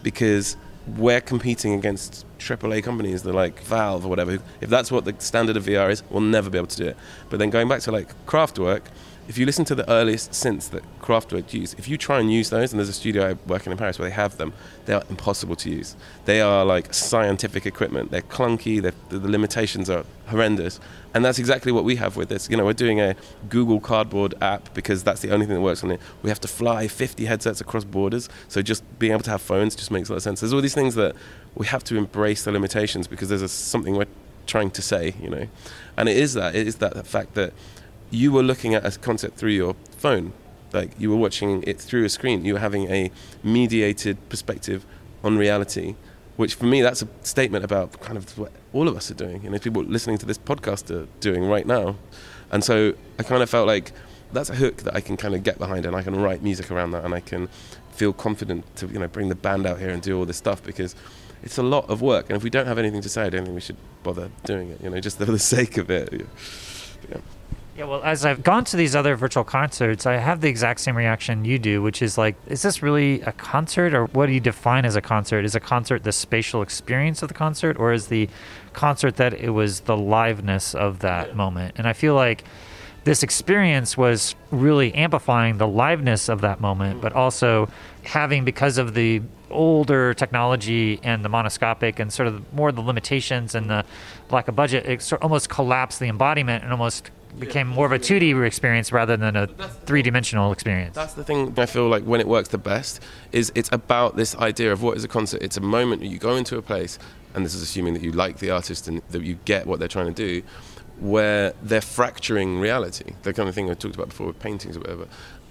S3: because we're competing against AAA companies, they're like Valve or whatever. If that's what the standard of VR is, we'll never be able to do it. But then going back to like Kraftwerk, if you listen to the earliest synths that Kraftwerk used, if you try and use those, and there's a studio working in in Paris where they have them, they are impossible to use. They are like scientific equipment. They're clunky. They're, the the limitations are horrendous. And that's exactly what we have with this. You know, we're doing a Google Cardboard app because that's the only thing that works on it. We have to fly 50 headsets across borders, so just being able to have phones just makes a lot of sense. There's all these things that we have to embrace the limitations because there's a, something we're trying to say, you know. And it is that. It is that the fact that you were looking at a concept through your phone. Like you were watching it through a screen. You were having a mediated perspective on reality, which for me, that's a statement about kind of what all of us are doing. You know, people listening to this podcast are doing right now. And so I kind of felt like that's a hook that I can kind of get behind and I can write music around that and I can feel confident to, you know, bring the band out here and do all this stuff because it's a lot of work. And if we don't have anything to say, I don't think we should bother doing it, you know, just for the sake of it. Yeah.
S4: Yeah, well, as I've gone to these other virtual concerts, I have the exact same reaction you do, which is like, is this really a concert, or what do you define as a concert? Is a concert the spatial experience of the concert, or is the concert that it was the liveness of that moment? And I feel like this experience was really amplifying the liveness of that moment, mm-hmm. but also having because of the older technology and the monoscopic and sort of more the limitations and the lack of budget, it sort of almost collapsed the embodiment and almost became more of a 2D experience rather than a three dimensional experience.
S3: That's the thing I feel like when it works the best is it's about this idea of what is a concert. It's a moment you go into a place, and this is assuming that you like the artist and that you get what they're trying to do, where they're fracturing reality. The kind of thing I talked about before with paintings or whatever.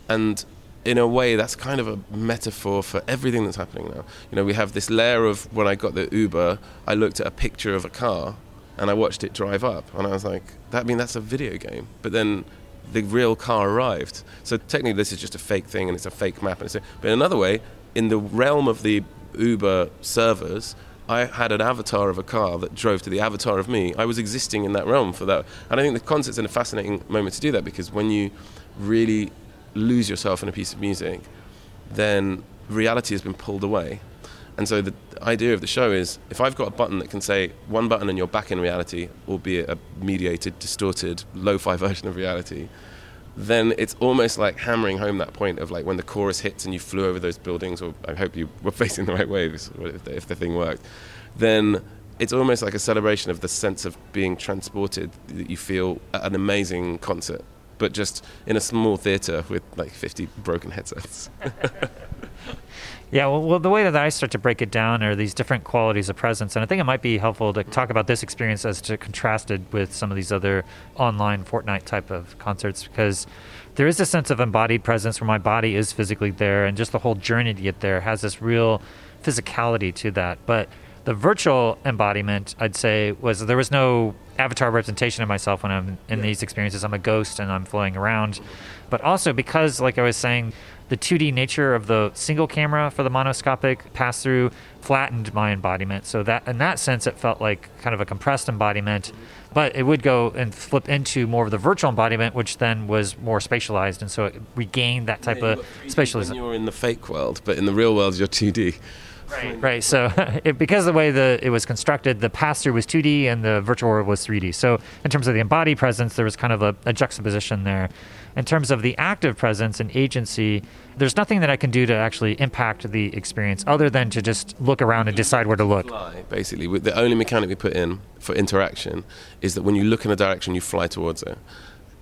S3: And in a way, that's kind of a metaphor for everything that's happening now. You know, we have this layer of when I got the Uber, I looked at a picture of a car and I watched it drive up, and I was like, that I mean that's a video game. But then the real car arrived. So technically, this is just a fake thing, and it's a fake map. And it's a, but in another way, in the realm of the Uber servers, I had an avatar of a car that drove to the avatar of me. I was existing in that realm for that, and I think the concert's in a fascinating moment to do that because when you really lose yourself in a piece of music, then reality has been pulled away. And so the idea of the show is if I've got a button that can say one button and you're back in reality, albeit a mediated, distorted, lo fi version of reality, then it's almost like hammering home that point of like when the chorus hits and you flew over those buildings, or I hope you were facing the right way if the, if the thing worked, then it's almost like a celebration of the sense of being transported that you feel at an amazing concert, but just in a small theatre with like 50 broken headsets.
S4: Yeah, well, well, the way that I start to break it down are these different qualities of presence, and I think it might be helpful to talk about this experience as to contrasted with some of these other online Fortnite type of concerts because there is a sense of embodied presence where my body is physically there, and just the whole journey to get there has this real physicality to that. But the virtual embodiment, I'd say, was there was no avatar representation of myself when I'm in these experiences. I'm a ghost and I'm floating around. But also because, like I was saying, the 2D nature of the single camera for the monoscopic pass through flattened my embodiment. So that in that sense, it felt like kind of a compressed embodiment. But it would go and flip into more of the virtual embodiment, which then was more spatialized, and so it regained that type of
S3: When
S4: spatialism.
S3: you're in the fake world, but in the real world, you're 2D.
S4: Right. Right. So it, because of the way the it was constructed, the pass through was 2D and the virtual world was 3D. So in terms of the embodied presence, there was kind of a, a juxtaposition there. In terms of the active presence and agency, there's nothing that I can do to actually impact the experience other than to just look around and decide where to look.
S3: Fly, basically. The only mechanic we put in for interaction is that when you look in a direction, you fly towards it.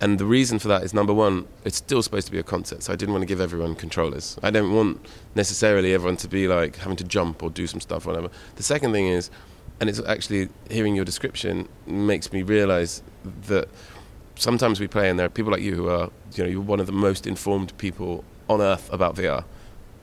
S3: And the reason for that is number one, it's still supposed to be a concert, so I didn't want to give everyone controllers. I don't want necessarily everyone to be like having to jump or do some stuff, or whatever. The second thing is, and it's actually hearing your description makes me realize that sometimes we play and there are people like you who are, you know, you're one of the most informed people on earth about VR.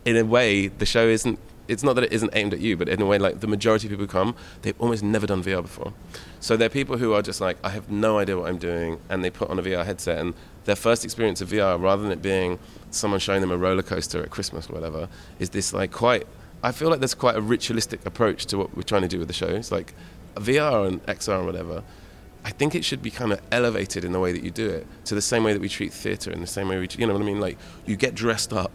S3: In a way, the show isn't. It's not that it isn't aimed at you, but in a way, like the majority of people who come, they've almost never done VR before. So they're people who are just like, I have no idea what I'm doing, and they put on a VR headset, and their first experience of VR, rather than it being someone showing them a roller coaster at Christmas or whatever, is this like quite. I feel like there's quite a ritualistic approach to what we're trying to do with the shows, like VR and XR and whatever. I think it should be kind of elevated in the way that you do it to the same way that we treat theatre, in the same way we, you know what I mean? Like you get dressed up,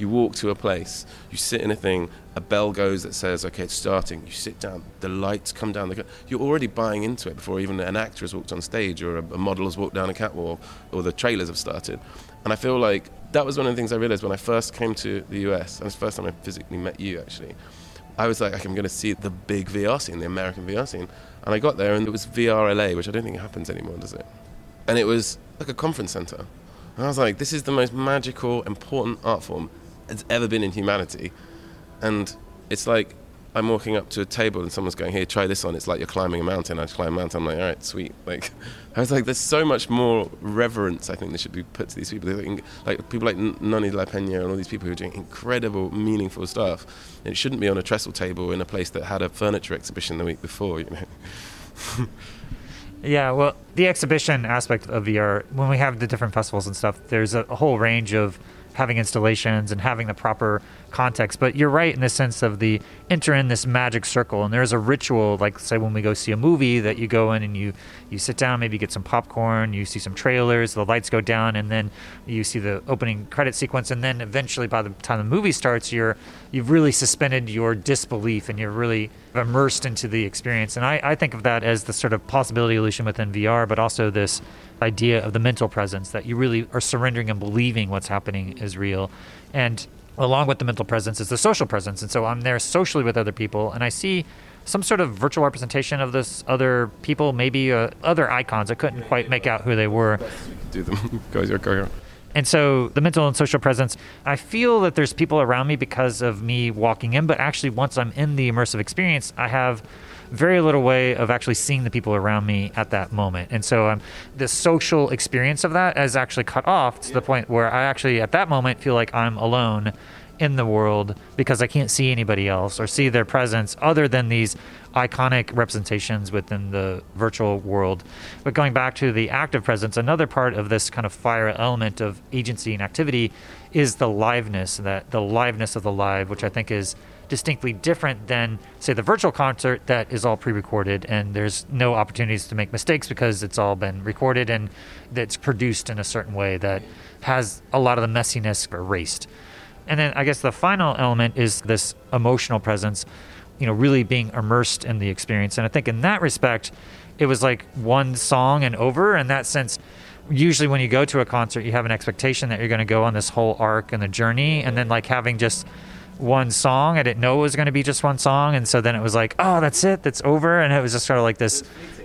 S3: you walk to a place, you sit in a thing, a bell goes that says, okay, it's starting. You sit down, the lights come down. You're already buying into it before even an actor has walked on stage or a, a model has walked down a catwalk or the trailers have started. And I feel like that was one of the things I realized when I first came to the US, and it's the first time I physically met you actually. I was like, I'm going to see the big VR scene, the American VR scene. And I got there and it was VR LA, which I don't think happens anymore, does it? And it was like a conference center. And I was like, this is the most magical, important art form that's ever been in humanity. And it's like I'm walking up to a table and someone's going, "Here, try this on." It's like you're climbing a mountain. I climb a mountain. I'm like, "All right, sweet." Like, I was like, "There's so much more reverence. I think that should be put to these people. Like people like Nonny La Pena and all these people who are doing incredible, meaningful stuff. And it shouldn't be on a trestle table in a place that had a furniture exhibition the week before. You know."
S4: Yeah, well, the exhibition aspect of VR, when we have the different festivals and stuff, there's a whole range of having installations and having the proper context. But you're right in the sense of the enter in this magic circle, and there's a ritual, like say when we go see a movie, that you go in and you you sit down, maybe get some popcorn, you see some trailers, the lights go down, and then you see the opening credit sequence, and then eventually by the time the movie starts, you're you've really suspended your disbelief and you're really immersed into the experience. And I, I think of that as the sort of possibility illusion within VR, but also this idea of the mental presence that you really are surrendering and believing what's happening is real. And along with the mental presence is the social presence. And so I'm there socially with other people and I see some sort of virtual representation of this other people, maybe uh, other icons. I couldn't quite make out who they were.
S3: Do them. go, go, go.
S4: And so the mental and social presence, I feel that there's people around me because of me walking in, but actually once I'm in the immersive experience, I have very little way of actually seeing the people around me at that moment. And so um, the social experience of that is actually cut off to the point where I actually, at that moment, feel like I'm alone in the world because I can't see anybody else or see their presence other than these iconic representations within the virtual world. But going back to the active presence, another part of this kind of fire element of agency and activity is the liveness, that the liveness of the live, which I think is distinctly different than, say, the virtual concert that is all pre recorded and there's no opportunities to make mistakes because it's all been recorded and that's produced in a certain way that has a lot of the messiness erased. And then I guess the final element is this emotional presence, you know, really being immersed in the experience. And I think in that respect, it was like one song and over. In that sense, usually when you go to a concert, you have an expectation that you're going to go on this whole arc and the journey. And then like having just one song. I didn't know it was going to be just one song, and so then it was like, oh, that's it, that's over, and it was just sort of like this.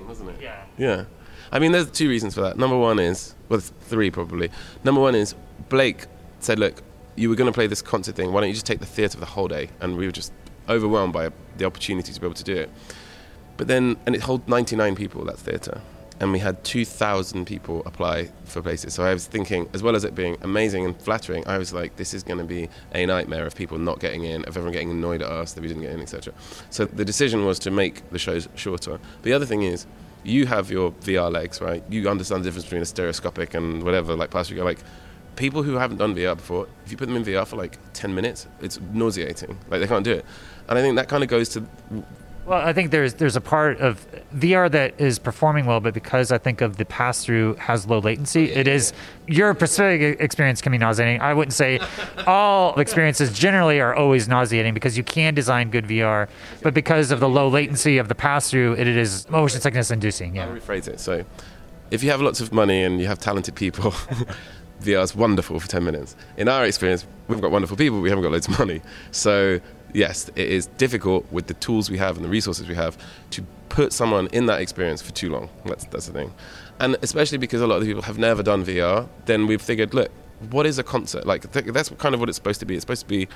S3: wasn't it?
S4: Yeah.
S3: Yeah. I mean, there's two reasons for that. Number one is, well, three probably. Number one is Blake said, look, you were going to play this concert thing. Why don't you just take the theatre for the whole day? And we were just overwhelmed by the opportunity to be able to do it. But then, and it holds 99 people, that theatre and we had 2,000 people apply for places. So I was thinking, as well as it being amazing and flattering, I was like, this is going to be a nightmare of people not getting in, of everyone getting annoyed at us that we didn't get in, etc. So the decision was to make the shows shorter. The other thing is, you have your VR legs, right? You understand the difference between a stereoscopic and whatever, like plastic. Like people who haven't done VR before, if you put them in VR for like 10 minutes, it's nauseating. Like they can't do it. And I think that kind of goes to
S4: well, I think there's there's a part of VR that is performing well, but because I think of the pass through has low latency, oh, it is your specific experience can be nauseating. I wouldn't say all experiences generally are always nauseating because you can design good VR, but because of the low latency of the pass through, it is motion sickness inducing. Yeah.
S3: I'll rephrase it. So, if you have lots of money and you have talented people. VR is wonderful for 10 minutes. In our experience, we've got wonderful people, we haven't got loads of money. So yes, it is difficult with the tools we have and the resources we have to put someone in that experience for too long. That's, that's the thing. And especially because a lot of the people have never done VR, then we've figured, look, what is a concert? Like, th- that's kind of what it's supposed to be. It's supposed to be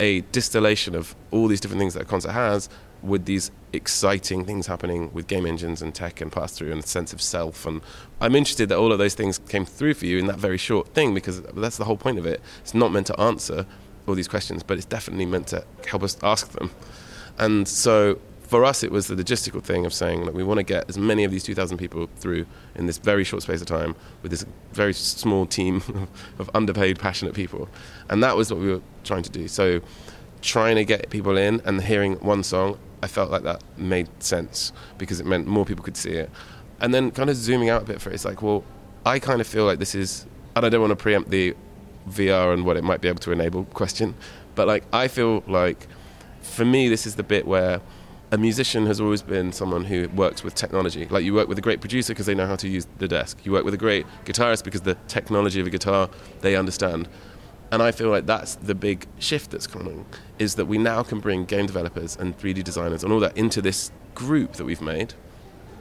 S3: a distillation of all these different things that a concert has with these exciting things happening with game engines and tech and pass through and a sense of self. And I'm interested that all of those things came through for you in that very short thing because that's the whole point of it. It's not meant to answer all these questions, but it's definitely meant to help us ask them. And so for us, it was the logistical thing of saying that we want to get as many of these 2,000 people through in this very short space of time with this very small team of underpaid, passionate people. And that was what we were trying to do. So trying to get people in and hearing one song, I felt like that made sense because it meant more people could see it. And then kind of zooming out a bit for it, it's like, well, I kind of feel like this is, and I don't want to preempt the VR and what it might be able to enable question, but like I feel like for me, this is the bit where a musician has always been someone who works with technology. Like you work with a great producer because they know how to use the desk. You work with a great guitarist because the technology of a guitar they understand. And I feel like that's the big shift that's coming is that we now can bring game developers and 3D designers and all that into this group that we've made.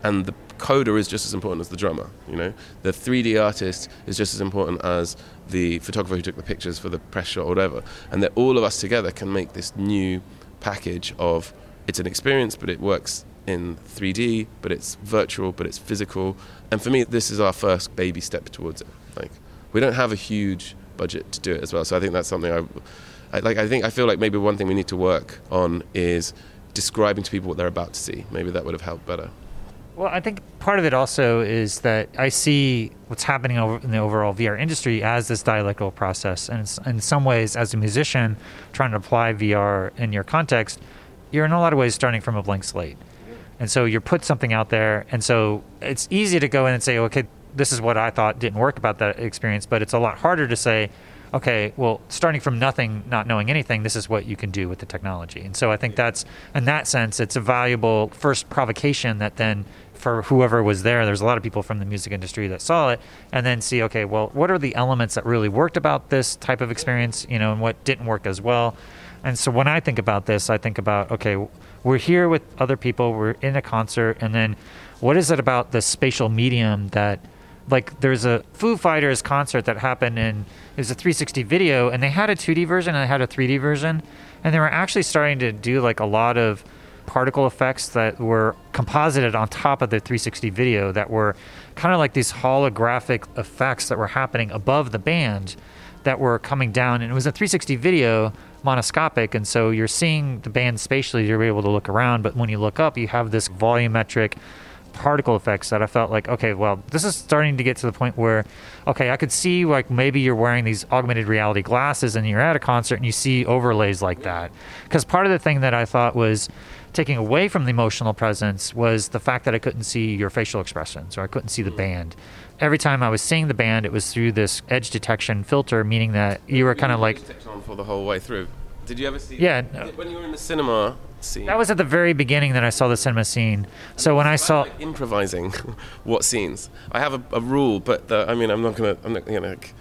S3: And the coder is just as important as the drummer, you know. The 3D artist is just as important as the photographer who took the pictures for the press shot or whatever. And that all of us together can make this new package of it's an experience, but it works in 3D, but it's virtual, but it's physical. And for me, this is our first baby step towards it. Like, we don't have a huge budget to do it as well. So I think that's something I, I like. I think I feel like maybe one thing we need to work on is describing to people what they're about to see. Maybe that would have helped better.
S4: Well, I think part of it also is that I see what's happening in the overall VR industry as this dialectical process, and in some ways, as a musician trying to apply VR in your context, you're in a lot of ways starting from a blank slate. And so you put something out there, and so it's easy to go in and say, okay, this is what I thought didn't work about that experience, but it's a lot harder to say, okay, well, starting from nothing, not knowing anything, this is what you can do with the technology. And so I think that's, in that sense, it's a valuable first provocation that then for whoever was there, there's a lot of people from the music industry that saw it, and then see, okay, well, what are the elements that really worked about this type of experience, you know, and what didn't work as well. And so when I think about this, I think about okay, we're here with other people, we're in a concert, and then what is it about the spatial medium that like there's a Foo Fighters concert that happened in it was a 360 video and they had a 2D version and they had a 3D version and they were actually starting to do like a lot of particle effects that were composited on top of the 360 video that were kind of like these holographic effects that were happening above the band that were coming down and it was a 360 video monoscopic, and so you're seeing the band spatially. You're able to look around, but when you look up, you have this volumetric particle effects that I felt like, okay, well, this is starting to get to the point where, okay, I could see like maybe you're wearing these augmented reality glasses and you're at a concert and you see overlays like that. Because part of the thing that I thought was taking away from the emotional presence was the fact that I couldn't see your facial expressions or I couldn't see the mm-hmm. band. Every time I was seeing the band, it was through this edge detection filter, meaning that you were kind of like
S3: on for the whole way through. Did you ever see?
S4: Yeah.
S3: When you were in the cinema scene.
S4: That was at the very beginning that I saw the cinema scene. So when I saw
S3: like improvising, what scenes? I have a, a rule, but the, I mean, I'm not gonna. I'm not you know. Like,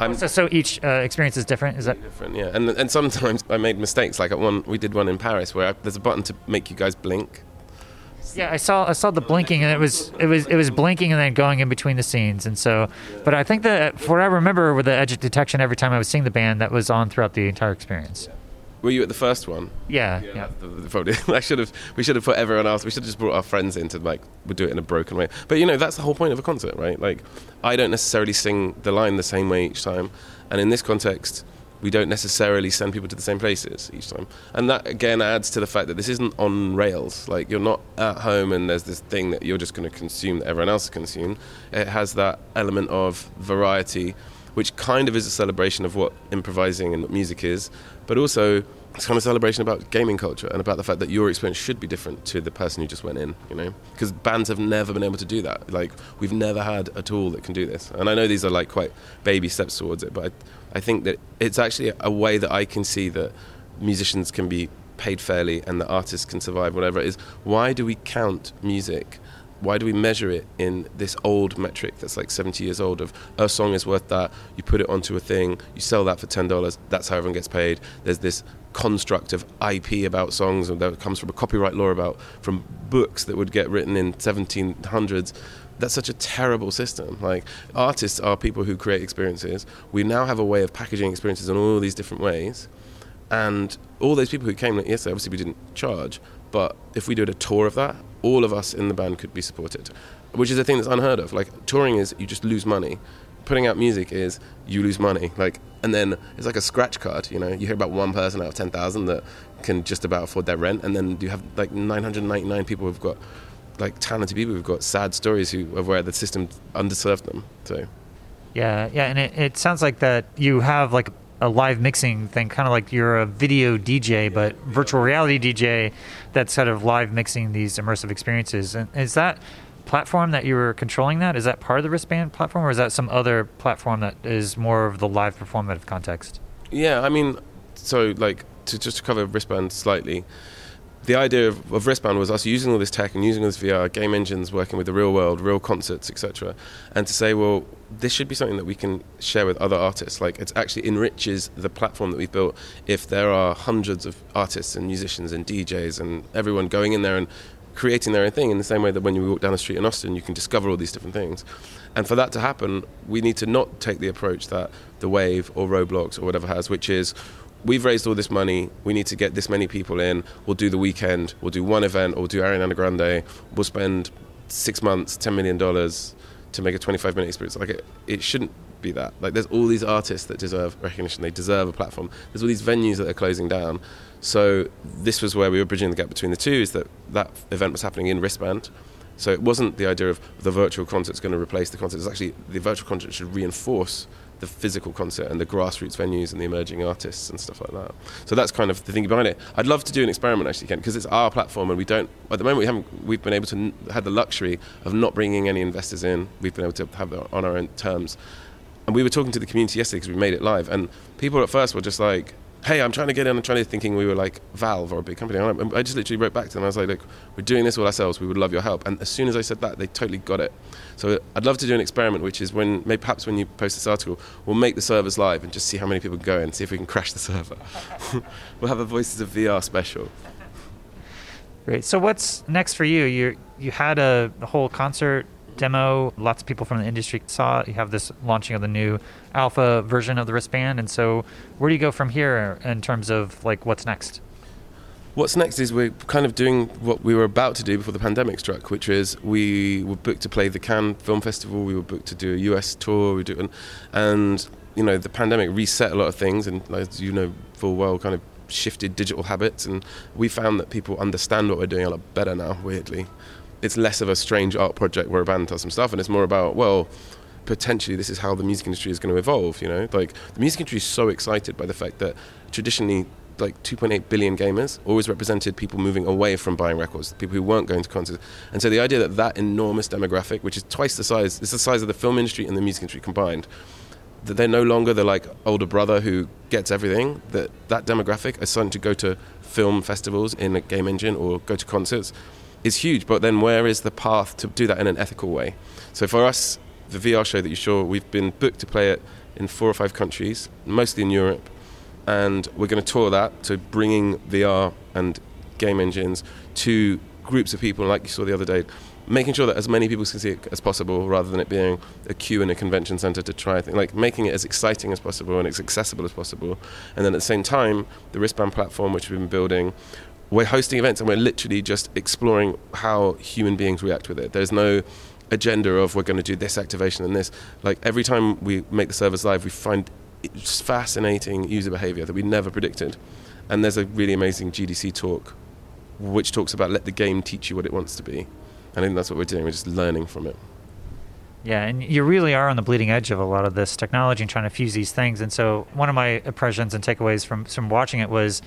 S3: I'm
S4: so, so each uh, experience is different. Is that
S3: different? Yeah, and and sometimes I made mistakes. Like at one, we did one in Paris where I, there's a button to make you guys blink.
S4: Yeah, I saw I saw the blinking and it was it was it was blinking and then going in between the scenes and so but I think that for what I remember with the edge detection every time I was seeing the band that was on throughout the entire experience.
S3: Were you at the first one?
S4: Yeah, yeah.
S3: The, the, probably. I should have. We should have put everyone else. We should have just brought our friends in to like. We do it in a broken way. But you know, that's the whole point of a concert, right? Like, I don't necessarily sing the line the same way each time, and in this context, we don't necessarily send people to the same places each time. And that again adds to the fact that this isn't on rails. Like, you're not at home and there's this thing that you're just going to consume that everyone else consumes. It has that element of variety which kind of is a celebration of what improvising and music is, but also it's kind of a celebration about gaming culture and about the fact that your experience should be different to the person who just went in, you know? Because bands have never been able to do that. Like, we've never had a tool that can do this. And I know these are like quite baby steps towards it, but I, I think that it's actually a way that I can see that musicians can be paid fairly and that artists can survive, whatever it is. Why do we count music why do we measure it in this old metric that's like 70 years old of a song is worth that you put it onto a thing you sell that for $10 that's how everyone gets paid. There's this construct of ip about songs that comes from a copyright law about from books that would get written in 1700s that's such a terrible system. Like artists are people who create experiences. We now have a way of packaging experiences in all these different ways. And all those people who came yesterday, obviously we didn't charge, but if we did a tour of that, all of us in the band could be supported, which is a thing that's unheard of. Like touring is you just lose money. Putting out music is you lose money. Like, and then it's like a scratch card. You know, you hear about one person out of ten thousand that can just about afford their rent, and then you have like 999 people who've got like talented people who've got sad stories who of where the system underserved them. So,
S4: yeah, yeah, and it, it sounds like that you have like a live mixing thing, kind of like you're a video DJ, but virtual reality DJ that's sort of live mixing these immersive experiences. And is that platform that you were controlling that? Is that part of the wristband platform, or is that some other platform that is more of the live performative context?
S3: Yeah, I mean, so like to just cover wristband slightly, the idea of, of, wristband was us using all this tech and using all this VR, game engines, working with the real world, real concerts, etc., and to say, well, this should be something that we can share with other artists. Like it actually enriches the platform that we've built. If there are hundreds of artists and musicians and DJs and everyone going in there and creating their own thing in the same way that when you walk down the street in Austin, you can discover all these different things. And for that to happen, we need to not take the approach that the Wave or Roblox or whatever has, which is we've raised all this money. We need to get this many people in. We'll do the weekend. We'll do one event. Or we'll do Ariana Grande. We'll spend six months, ten million dollars to make a 25 minute experience. Like it, it shouldn't be that. Like there's all these artists that deserve recognition. They deserve a platform. There's all these venues that are closing down. So this was where we were bridging the gap between the two. Is that that event was happening in wristband. So it wasn't the idea of the virtual concert's going to replace the concert. It's actually the virtual concert should reinforce the physical concert and the grassroots venues and the emerging artists and stuff like that. So that's kind of the thing behind it. I'd love to do an experiment actually, Kent, because it's our platform and we don't. At the moment, we haven't. We've been able to had the luxury of not bringing any investors in. We've been able to have it on our own terms. And we were talking to the community yesterday because we made it live, and people at first were just like, hey, I'm trying to get in. I'm trying to thinking we were like Valve or a big company. And I just literally wrote back to them. I was like, look, we're doing this all ourselves. We would love your help. And as soon as I said that, they totally got it. So I'd love to do an experiment, which is when maybe perhaps when you post this article, we'll make the servers live and just see how many people go and see if we can crash the server. we'll have a Voices of VR special.
S4: Great. So what's next for you? You you had a, a whole concert demo. Lots of people from the industry saw it. You have this launching of the new alpha version of the wristband, and so where do you go from here in terms of like what's next?
S3: What's next is we're kind of doing what we were about to do before the pandemic struck, which is we were booked to play the Cannes Film Festival. We were booked to do a US tour. We do, and you know the pandemic reset a lot of things, and as you know full well, kind of shifted digital habits, and we found that people understand what we're doing a lot better now. Weirdly, it's less of a strange art project where a band does some stuff, and it's more about well, potentially this is how the music industry is going to evolve. You know, like the music industry is so excited by the fact that traditionally. Like 2.8 billion gamers always represented people moving away from buying records, people who weren't going to concerts. And so the idea that that enormous demographic, which is twice the size, it's the size of the film industry and the music industry combined, that they're no longer the like older brother who gets everything. That that demographic is starting to go to film festivals in a game engine or go to concerts is huge. But then where is the path to do that in an ethical way? So for us, the VR show that you saw, we've been booked to play it in four or five countries, mostly in Europe, and we're going to tour that. So bringing VR and game engines to groups of people, like you saw the other day, making sure that as many people can see it as possible, rather than it being a queue in a convention center to try things, like making it as exciting as possible and as accessible as possible. And then at the same time, the wristband platform, which we've been building, we're hosting events and we're literally just exploring how human beings react with it. There's no agenda of we're going to do this activation and this. Like every time we make the servers live, we find fascinating user behavior that we never predicted. And there's a really amazing GDC talk which talks about let the game teach you what it wants to be. And I think that's what we're doing. We're just learning from it.
S4: Yeah, and you really are on the bleeding edge of a lot of this technology and trying to fuse these things. And so one of my impressions and takeaways from from watching it was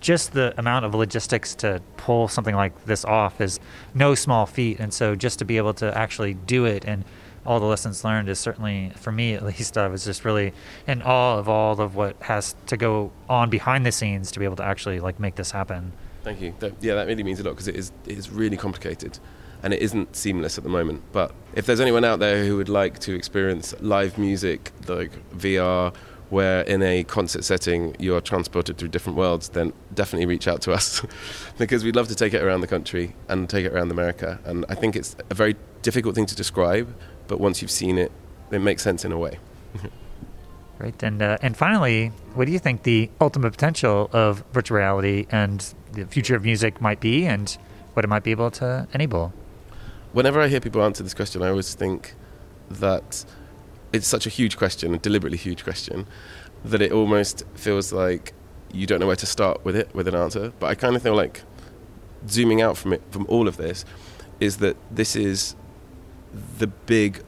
S4: just the amount of logistics to pull something like this off is no small feat. And so just to be able to actually do it and all the lessons learned is certainly, for me at least, I was just really in awe of all of what has to go on behind the scenes to be able to actually like make this happen.
S3: Thank you. That, yeah, that really means a lot because it is, it is really complicated and it isn't seamless at the moment. But if there's anyone out there who would like to experience live music, like VR, where in a concert setting you're transported through different worlds, then definitely reach out to us because we'd love to take it around the country and take it around America. And I think it's a very difficult thing to describe, but once you've seen it, it makes sense in a way.
S4: Right. And uh, and finally, what do you think the ultimate potential of virtual reality and the future of music might be, and what it might be able to enable?
S3: Whenever I hear people answer this question, I always think that it's such a huge question, a deliberately huge question, that it almost feels like you don't know where to start with it with an answer. But I kind of feel like zooming out from it, from all of this, is that this is the big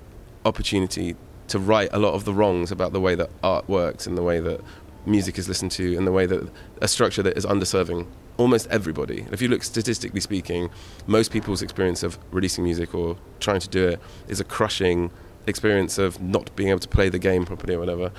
S3: opportunity to right a lot of the wrongs about the way that art works and the way that music is listened to and the way that a structure that is underserving almost everybody. If you look statistically speaking, most people's experience of releasing music or trying to do it is a crushing experience of not being able to play the game properly or whatever.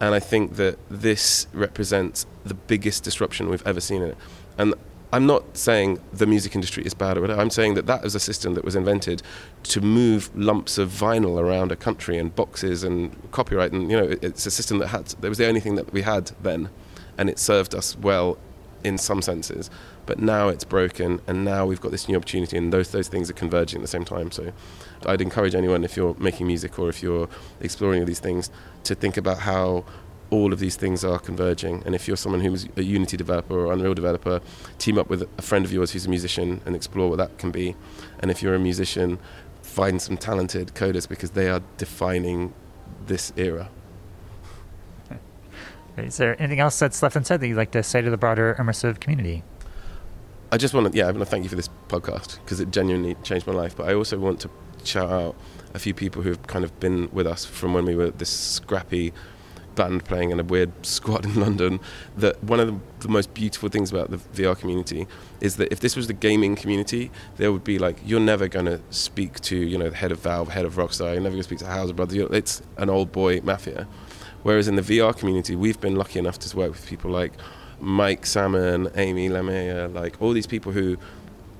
S3: And I think that this represents the biggest disruption we've ever seen in it. And I'm not saying the music industry is bad or whatever. I'm saying that that is a system that was invented to move lumps of vinyl around a country and boxes and copyright. And, you know, it's a system that had, that was the only thing that we had then. And it served us well in some senses. But now it's broken and now we've got this new opportunity and those, those things are converging at the same time. So I'd encourage anyone, if you're making music or if you're exploring these things, to think about how all of these things are converging. And if you're someone who's a Unity developer or Unreal developer, team up with a friend of yours who's a musician and explore what that can be. And if you're a musician, find some talented coders because they are defining this era.
S4: Is there anything else that's left unsaid that you'd like to say to the broader immersive community?
S3: I just want to, yeah, I want to thank you for this podcast because it genuinely changed my life. But I also want to shout out a few people who've kind of been with us from when we were this scrappy band playing in a weird squad in London. That one of the, the, most beautiful things about the VR community is that if this was the gaming community, there would be like you're never going to speak to you know the head of Valve, head of Rockstar, you're never going to speak to Houser Brothers. You're, it's an old boy mafia. Whereas in the VR community, we've been lucky enough to work with people like Mike Salmon, Amy LaMeyer, like all these people who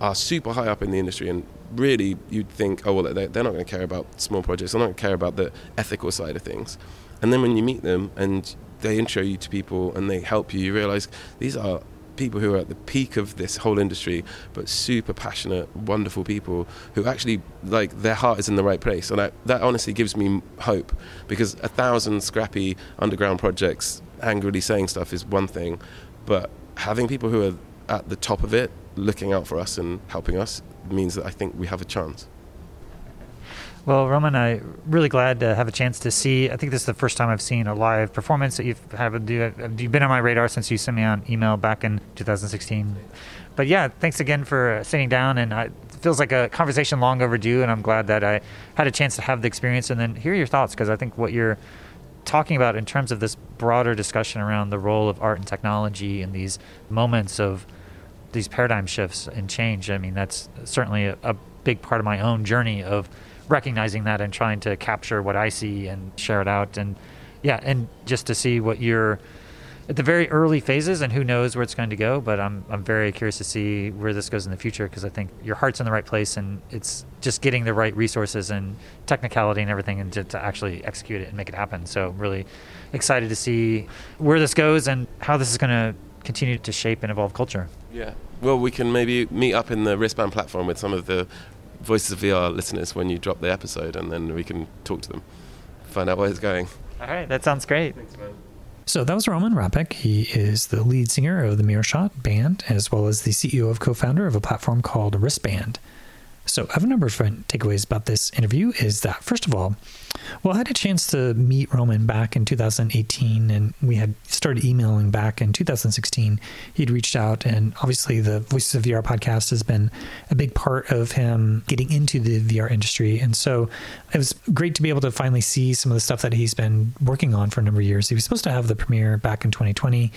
S3: are super high up in the industry and really you'd think, oh, well, they're, not going to care about small projects. They're not going to care about the ethical side of things. And then when you meet them and they intro you to people and they help you, you realize these are people who are at the peak of this whole industry, but super passionate, wonderful people who actually like their heart is in the right place, and I, that honestly gives me hope because a thousand scrappy underground projects angrily saying stuff is one thing, but having people who are at the top of it, looking out for us and helping us, means that I think we have a chance.
S4: Well, Roman, I'm really glad to have a chance to see. I think this is the first time I've seen a live performance that you've have. You've been on my radar since you sent me an email back in 2016. But yeah, thanks again for sitting down, and it feels like a conversation long overdue. And I'm glad that I had a chance to have the experience and then hear your thoughts because I think what you're talking about in terms of this broader discussion around the role of art and technology in these moments of these paradigm shifts and change. I mean, that's certainly a, a big part of my own journey of recognizing that and trying to capture what I see and share it out. And yeah, and just to see what you're at the very early phases and who knows where it's going to go. But I'm, I'm very curious to see where this goes in the future because I think your heart's in the right place and it's just getting the right resources and technicality and everything and to, to actually execute it and make it happen. So really excited to see where this goes and how this is going to continue to shape and evolve culture.
S3: Yeah. Well, we can maybe meet up in the wristband platform with some of the Voices of VR listeners when you drop the episode, and then we can talk to them, find out where it's going.
S4: All right, that sounds great.
S3: Thanks, man.
S2: So that was Roman Rappak. He is the lead singer of the Miro Shot band, as well as the CEO of co-founder of a platform called Wristband. So I have a number of takeaways about this interview. Is that first of all, well, I had a chance to meet Roman back in 2018, and we had started emailing back in 2016. He'd reached out, and obviously, the Voices of VR podcast has been a big part of him getting into the VR industry. And so it was great to be able to finally see some of the stuff that he's been working on for a number of years. He was supposed to have the premiere back in 2020.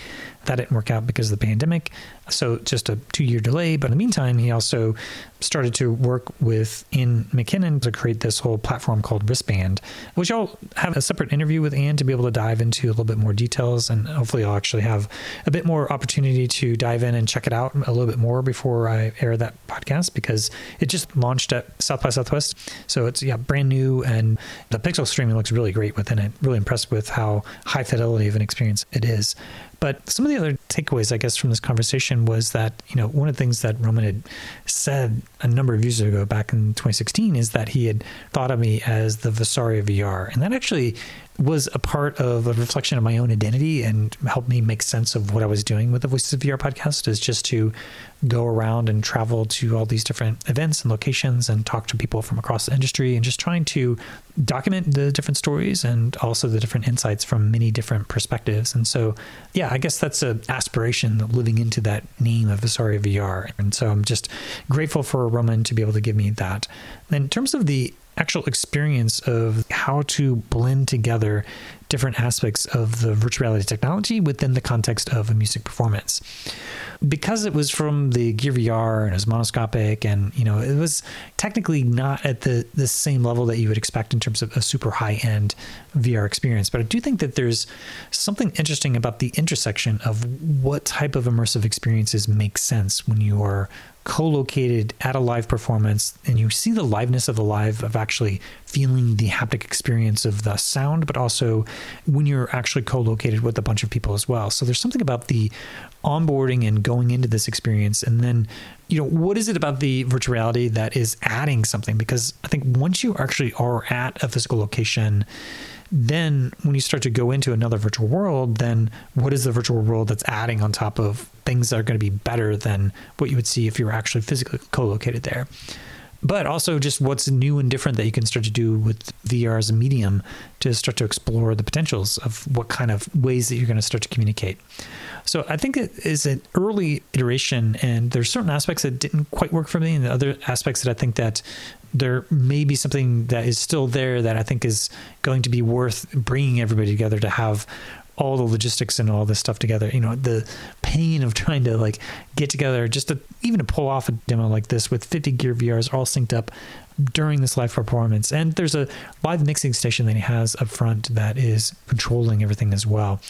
S2: That didn't work out because of the pandemic. So just a two year delay. But in the meantime, he also started to work with Ian McKinnon to create this whole platform called Wristband, which I'll have a separate interview with Ian to be able to dive into a little bit more details. And hopefully, I'll actually have a bit more opportunity to dive in and check it out a little bit more before I air that podcast because it just launched at South by Southwest. So it's yeah, brand new and the pixel streaming looks really great within it. Really impressed with how high fidelity of an experience it is. But some of the other takeaways, I guess, from this conversation was that, you know, one of the things that Roman had said a number of years ago back in 2016 is that he had thought of me as the Vasari of VR. And that actually was a part of a reflection of my own identity and helped me make sense of what I was doing with the Voices of VR podcast is just to go around and travel to all these different events and locations and talk to people from across the industry and just trying to document the different stories and also the different insights from many different perspectives. And so, yeah, I guess that's an aspiration living into that name of Vasari of VR. And so I'm just grateful for Roman to be able to give me that. In terms of the actual experience of how to blend together different aspects of the virtual reality technology within the context of a music performance. Because it was from the Gear VR and it was monoscopic and you know it was technically not at the the same level that you would expect in terms of a super high end VR experience, but I do think that there's something interesting about the intersection of what type of immersive experiences make sense when you are co-located at a live performance and you see the liveness of the live of actually feeling the haptic experience of the sound but also when you're actually co-located with a bunch of people as well. So there's something about the onboarding and going into this experience and then you know what is it about the virtual reality that is adding something? Because i think once you actually are at a physical location then when you start to go into another virtual world, then what is the virtual world that's adding on top of things that are going to be better than what you would see if you were actually physically co-located there? But also just what's new and different that you can start to do with VR as a medium to start to explore the potentials of what kind of ways that you're going to start to communicate. So I think it is an early iteration, and there's certain aspects that didn't quite work for me, and the other aspects that I think that there may be something that is still there that I think is going to be worth bringing everybody together to have all the logistics and all this stuff together. You know, the pain of trying to like get together just to even to pull off a demo like this with 50 Gear VRs all synced up during this live performance. And there's a live mixing station that he has up front that is controlling everything as well.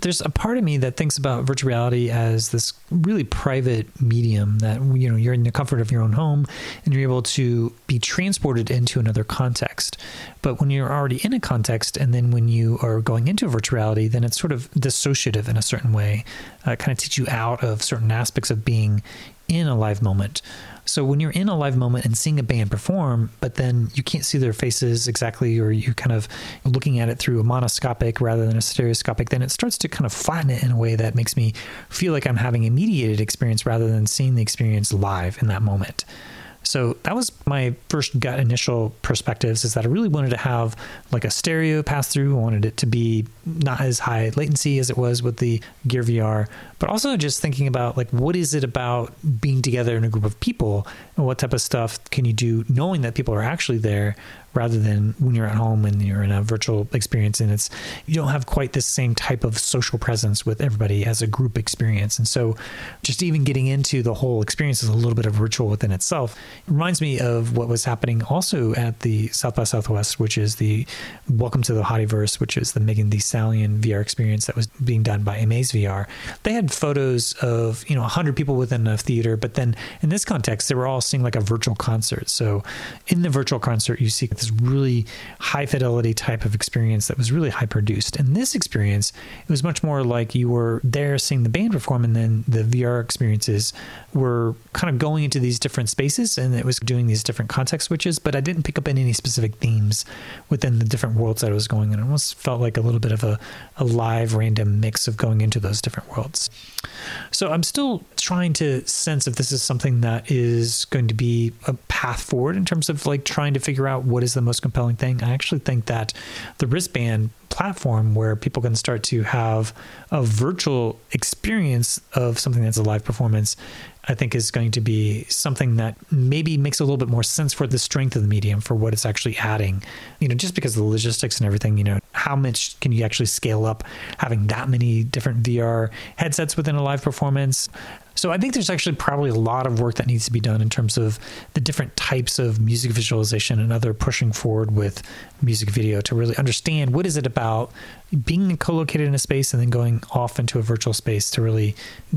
S2: There's a part of me that thinks about virtual reality as this really private medium that you know you're in the comfort of your own home and you're able to be transported into another context. But when you're already in a context and then when you are going into virtual reality, then it's sort of dissociative in a certain way, uh, kind of teach you out of certain aspects of being in a live moment. So when you're in a live moment and seeing a band perform, but then you can't see their faces exactly, or you kind of looking at it through a monoscopic rather than a stereoscopic, then it starts to kind of flatten it in a way that makes me feel like I'm having a mediated experience rather than seeing the experience live in that moment. So that was my first gut initial perspectives is that I really wanted to have like a stereo pass through. I wanted it to be not as high latency as it was with the Gear VR, but also just thinking about like what is it about being together in a group of people and what type of stuff can you do knowing that people are actually there rather than when you're at home and you're in a virtual experience and it's you don't have quite the same type of social presence with everybody as a group experience. And so just even getting into the whole experience is a little bit of ritual within itself. It reminds me of what was happening also at the south by southwest which is the welcome to the Hottieverse which is the megan thee stallion vr experience that was being done by amaze vr they had photos of you know 100 people within a theater but then in this context they were all seeing like a virtual concert. So in the virtual concert you see this really high fidelity type of experience that was really high produced. And this experience, it was much more like you were there seeing the band perform, and then the VR experiences were kind of going into these different spaces and it was doing these different context switches. But I didn't pick up any specific themes within the different worlds that I was going in. It almost felt like a little bit of a, a live random mix of going into those different worlds. So I'm still trying to sense if this is something that is going to be a path forward in terms of like trying to figure out what is the most compelling thing. I actually think that the wristband platform where people can start to have a virtual experience of something that's a live performance I think is going to be something that maybe makes a little bit more sense for the strength of the medium for what it's actually adding. You know, just because of the logistics and everything, you know, how much can you actually scale up having that many different VR headsets within a live performance? So I think there's actually probably a lot of work that needs to be done in terms of the different types of music visualization and other pushing forward with music video to really understand what is it about being co-located in a space and then going off into a virtual space to really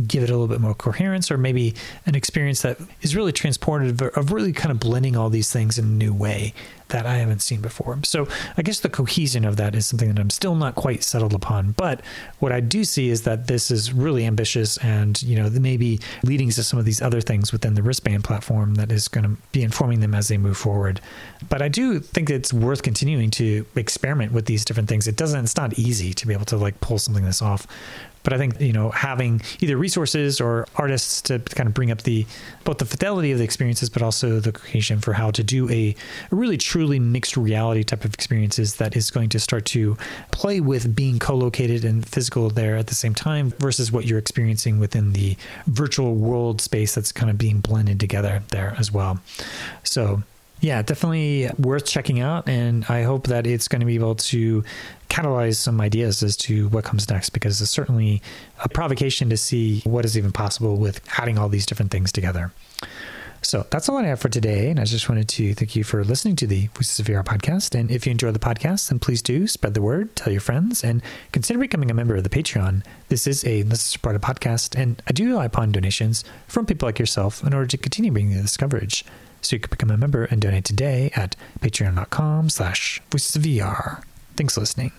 S2: give it a little bit more coherence or maybe an experience that is really transported of really kind of blending all these things in a new way that I haven't seen before. So I guess the cohesion of that is something that I'm still not quite settled upon. But what I do see is that this is really ambitious and, you know, maybe leading to some of these other things within the wristband platform that is going to be informing them as they move forward. But I do think it's worth continuing to experiment with these different things. It doesn't, it's not easy to be able to like pull something this off. But I think you know having either resources or artists to kind of bring up the both the fidelity of the experiences, but also the cohesion for how to do a, a really truly mixed reality type of experiences that is going to start to play with being co-located and physical there at the same time versus what you're experiencing within the virtual world space that's kind of being blended together there as well. So yeah, definitely worth checking out. And I hope that it's going to be able to catalyze some ideas as to what comes next because it's certainly a provocation to see what is even possible with adding all these different things together. So that's all I have for today. And I just wanted to thank you for listening to the Voices of VR podcast. And if you enjoy the podcast, then please do spread the word, tell your friends, and consider becoming a member of the Patreon. This is a listener supported podcast, and I do rely upon donations from people like yourself in order to continue bringing this coverage. So you can become a member and donate today at patreon.com slash voices of VR. Thanks for listening.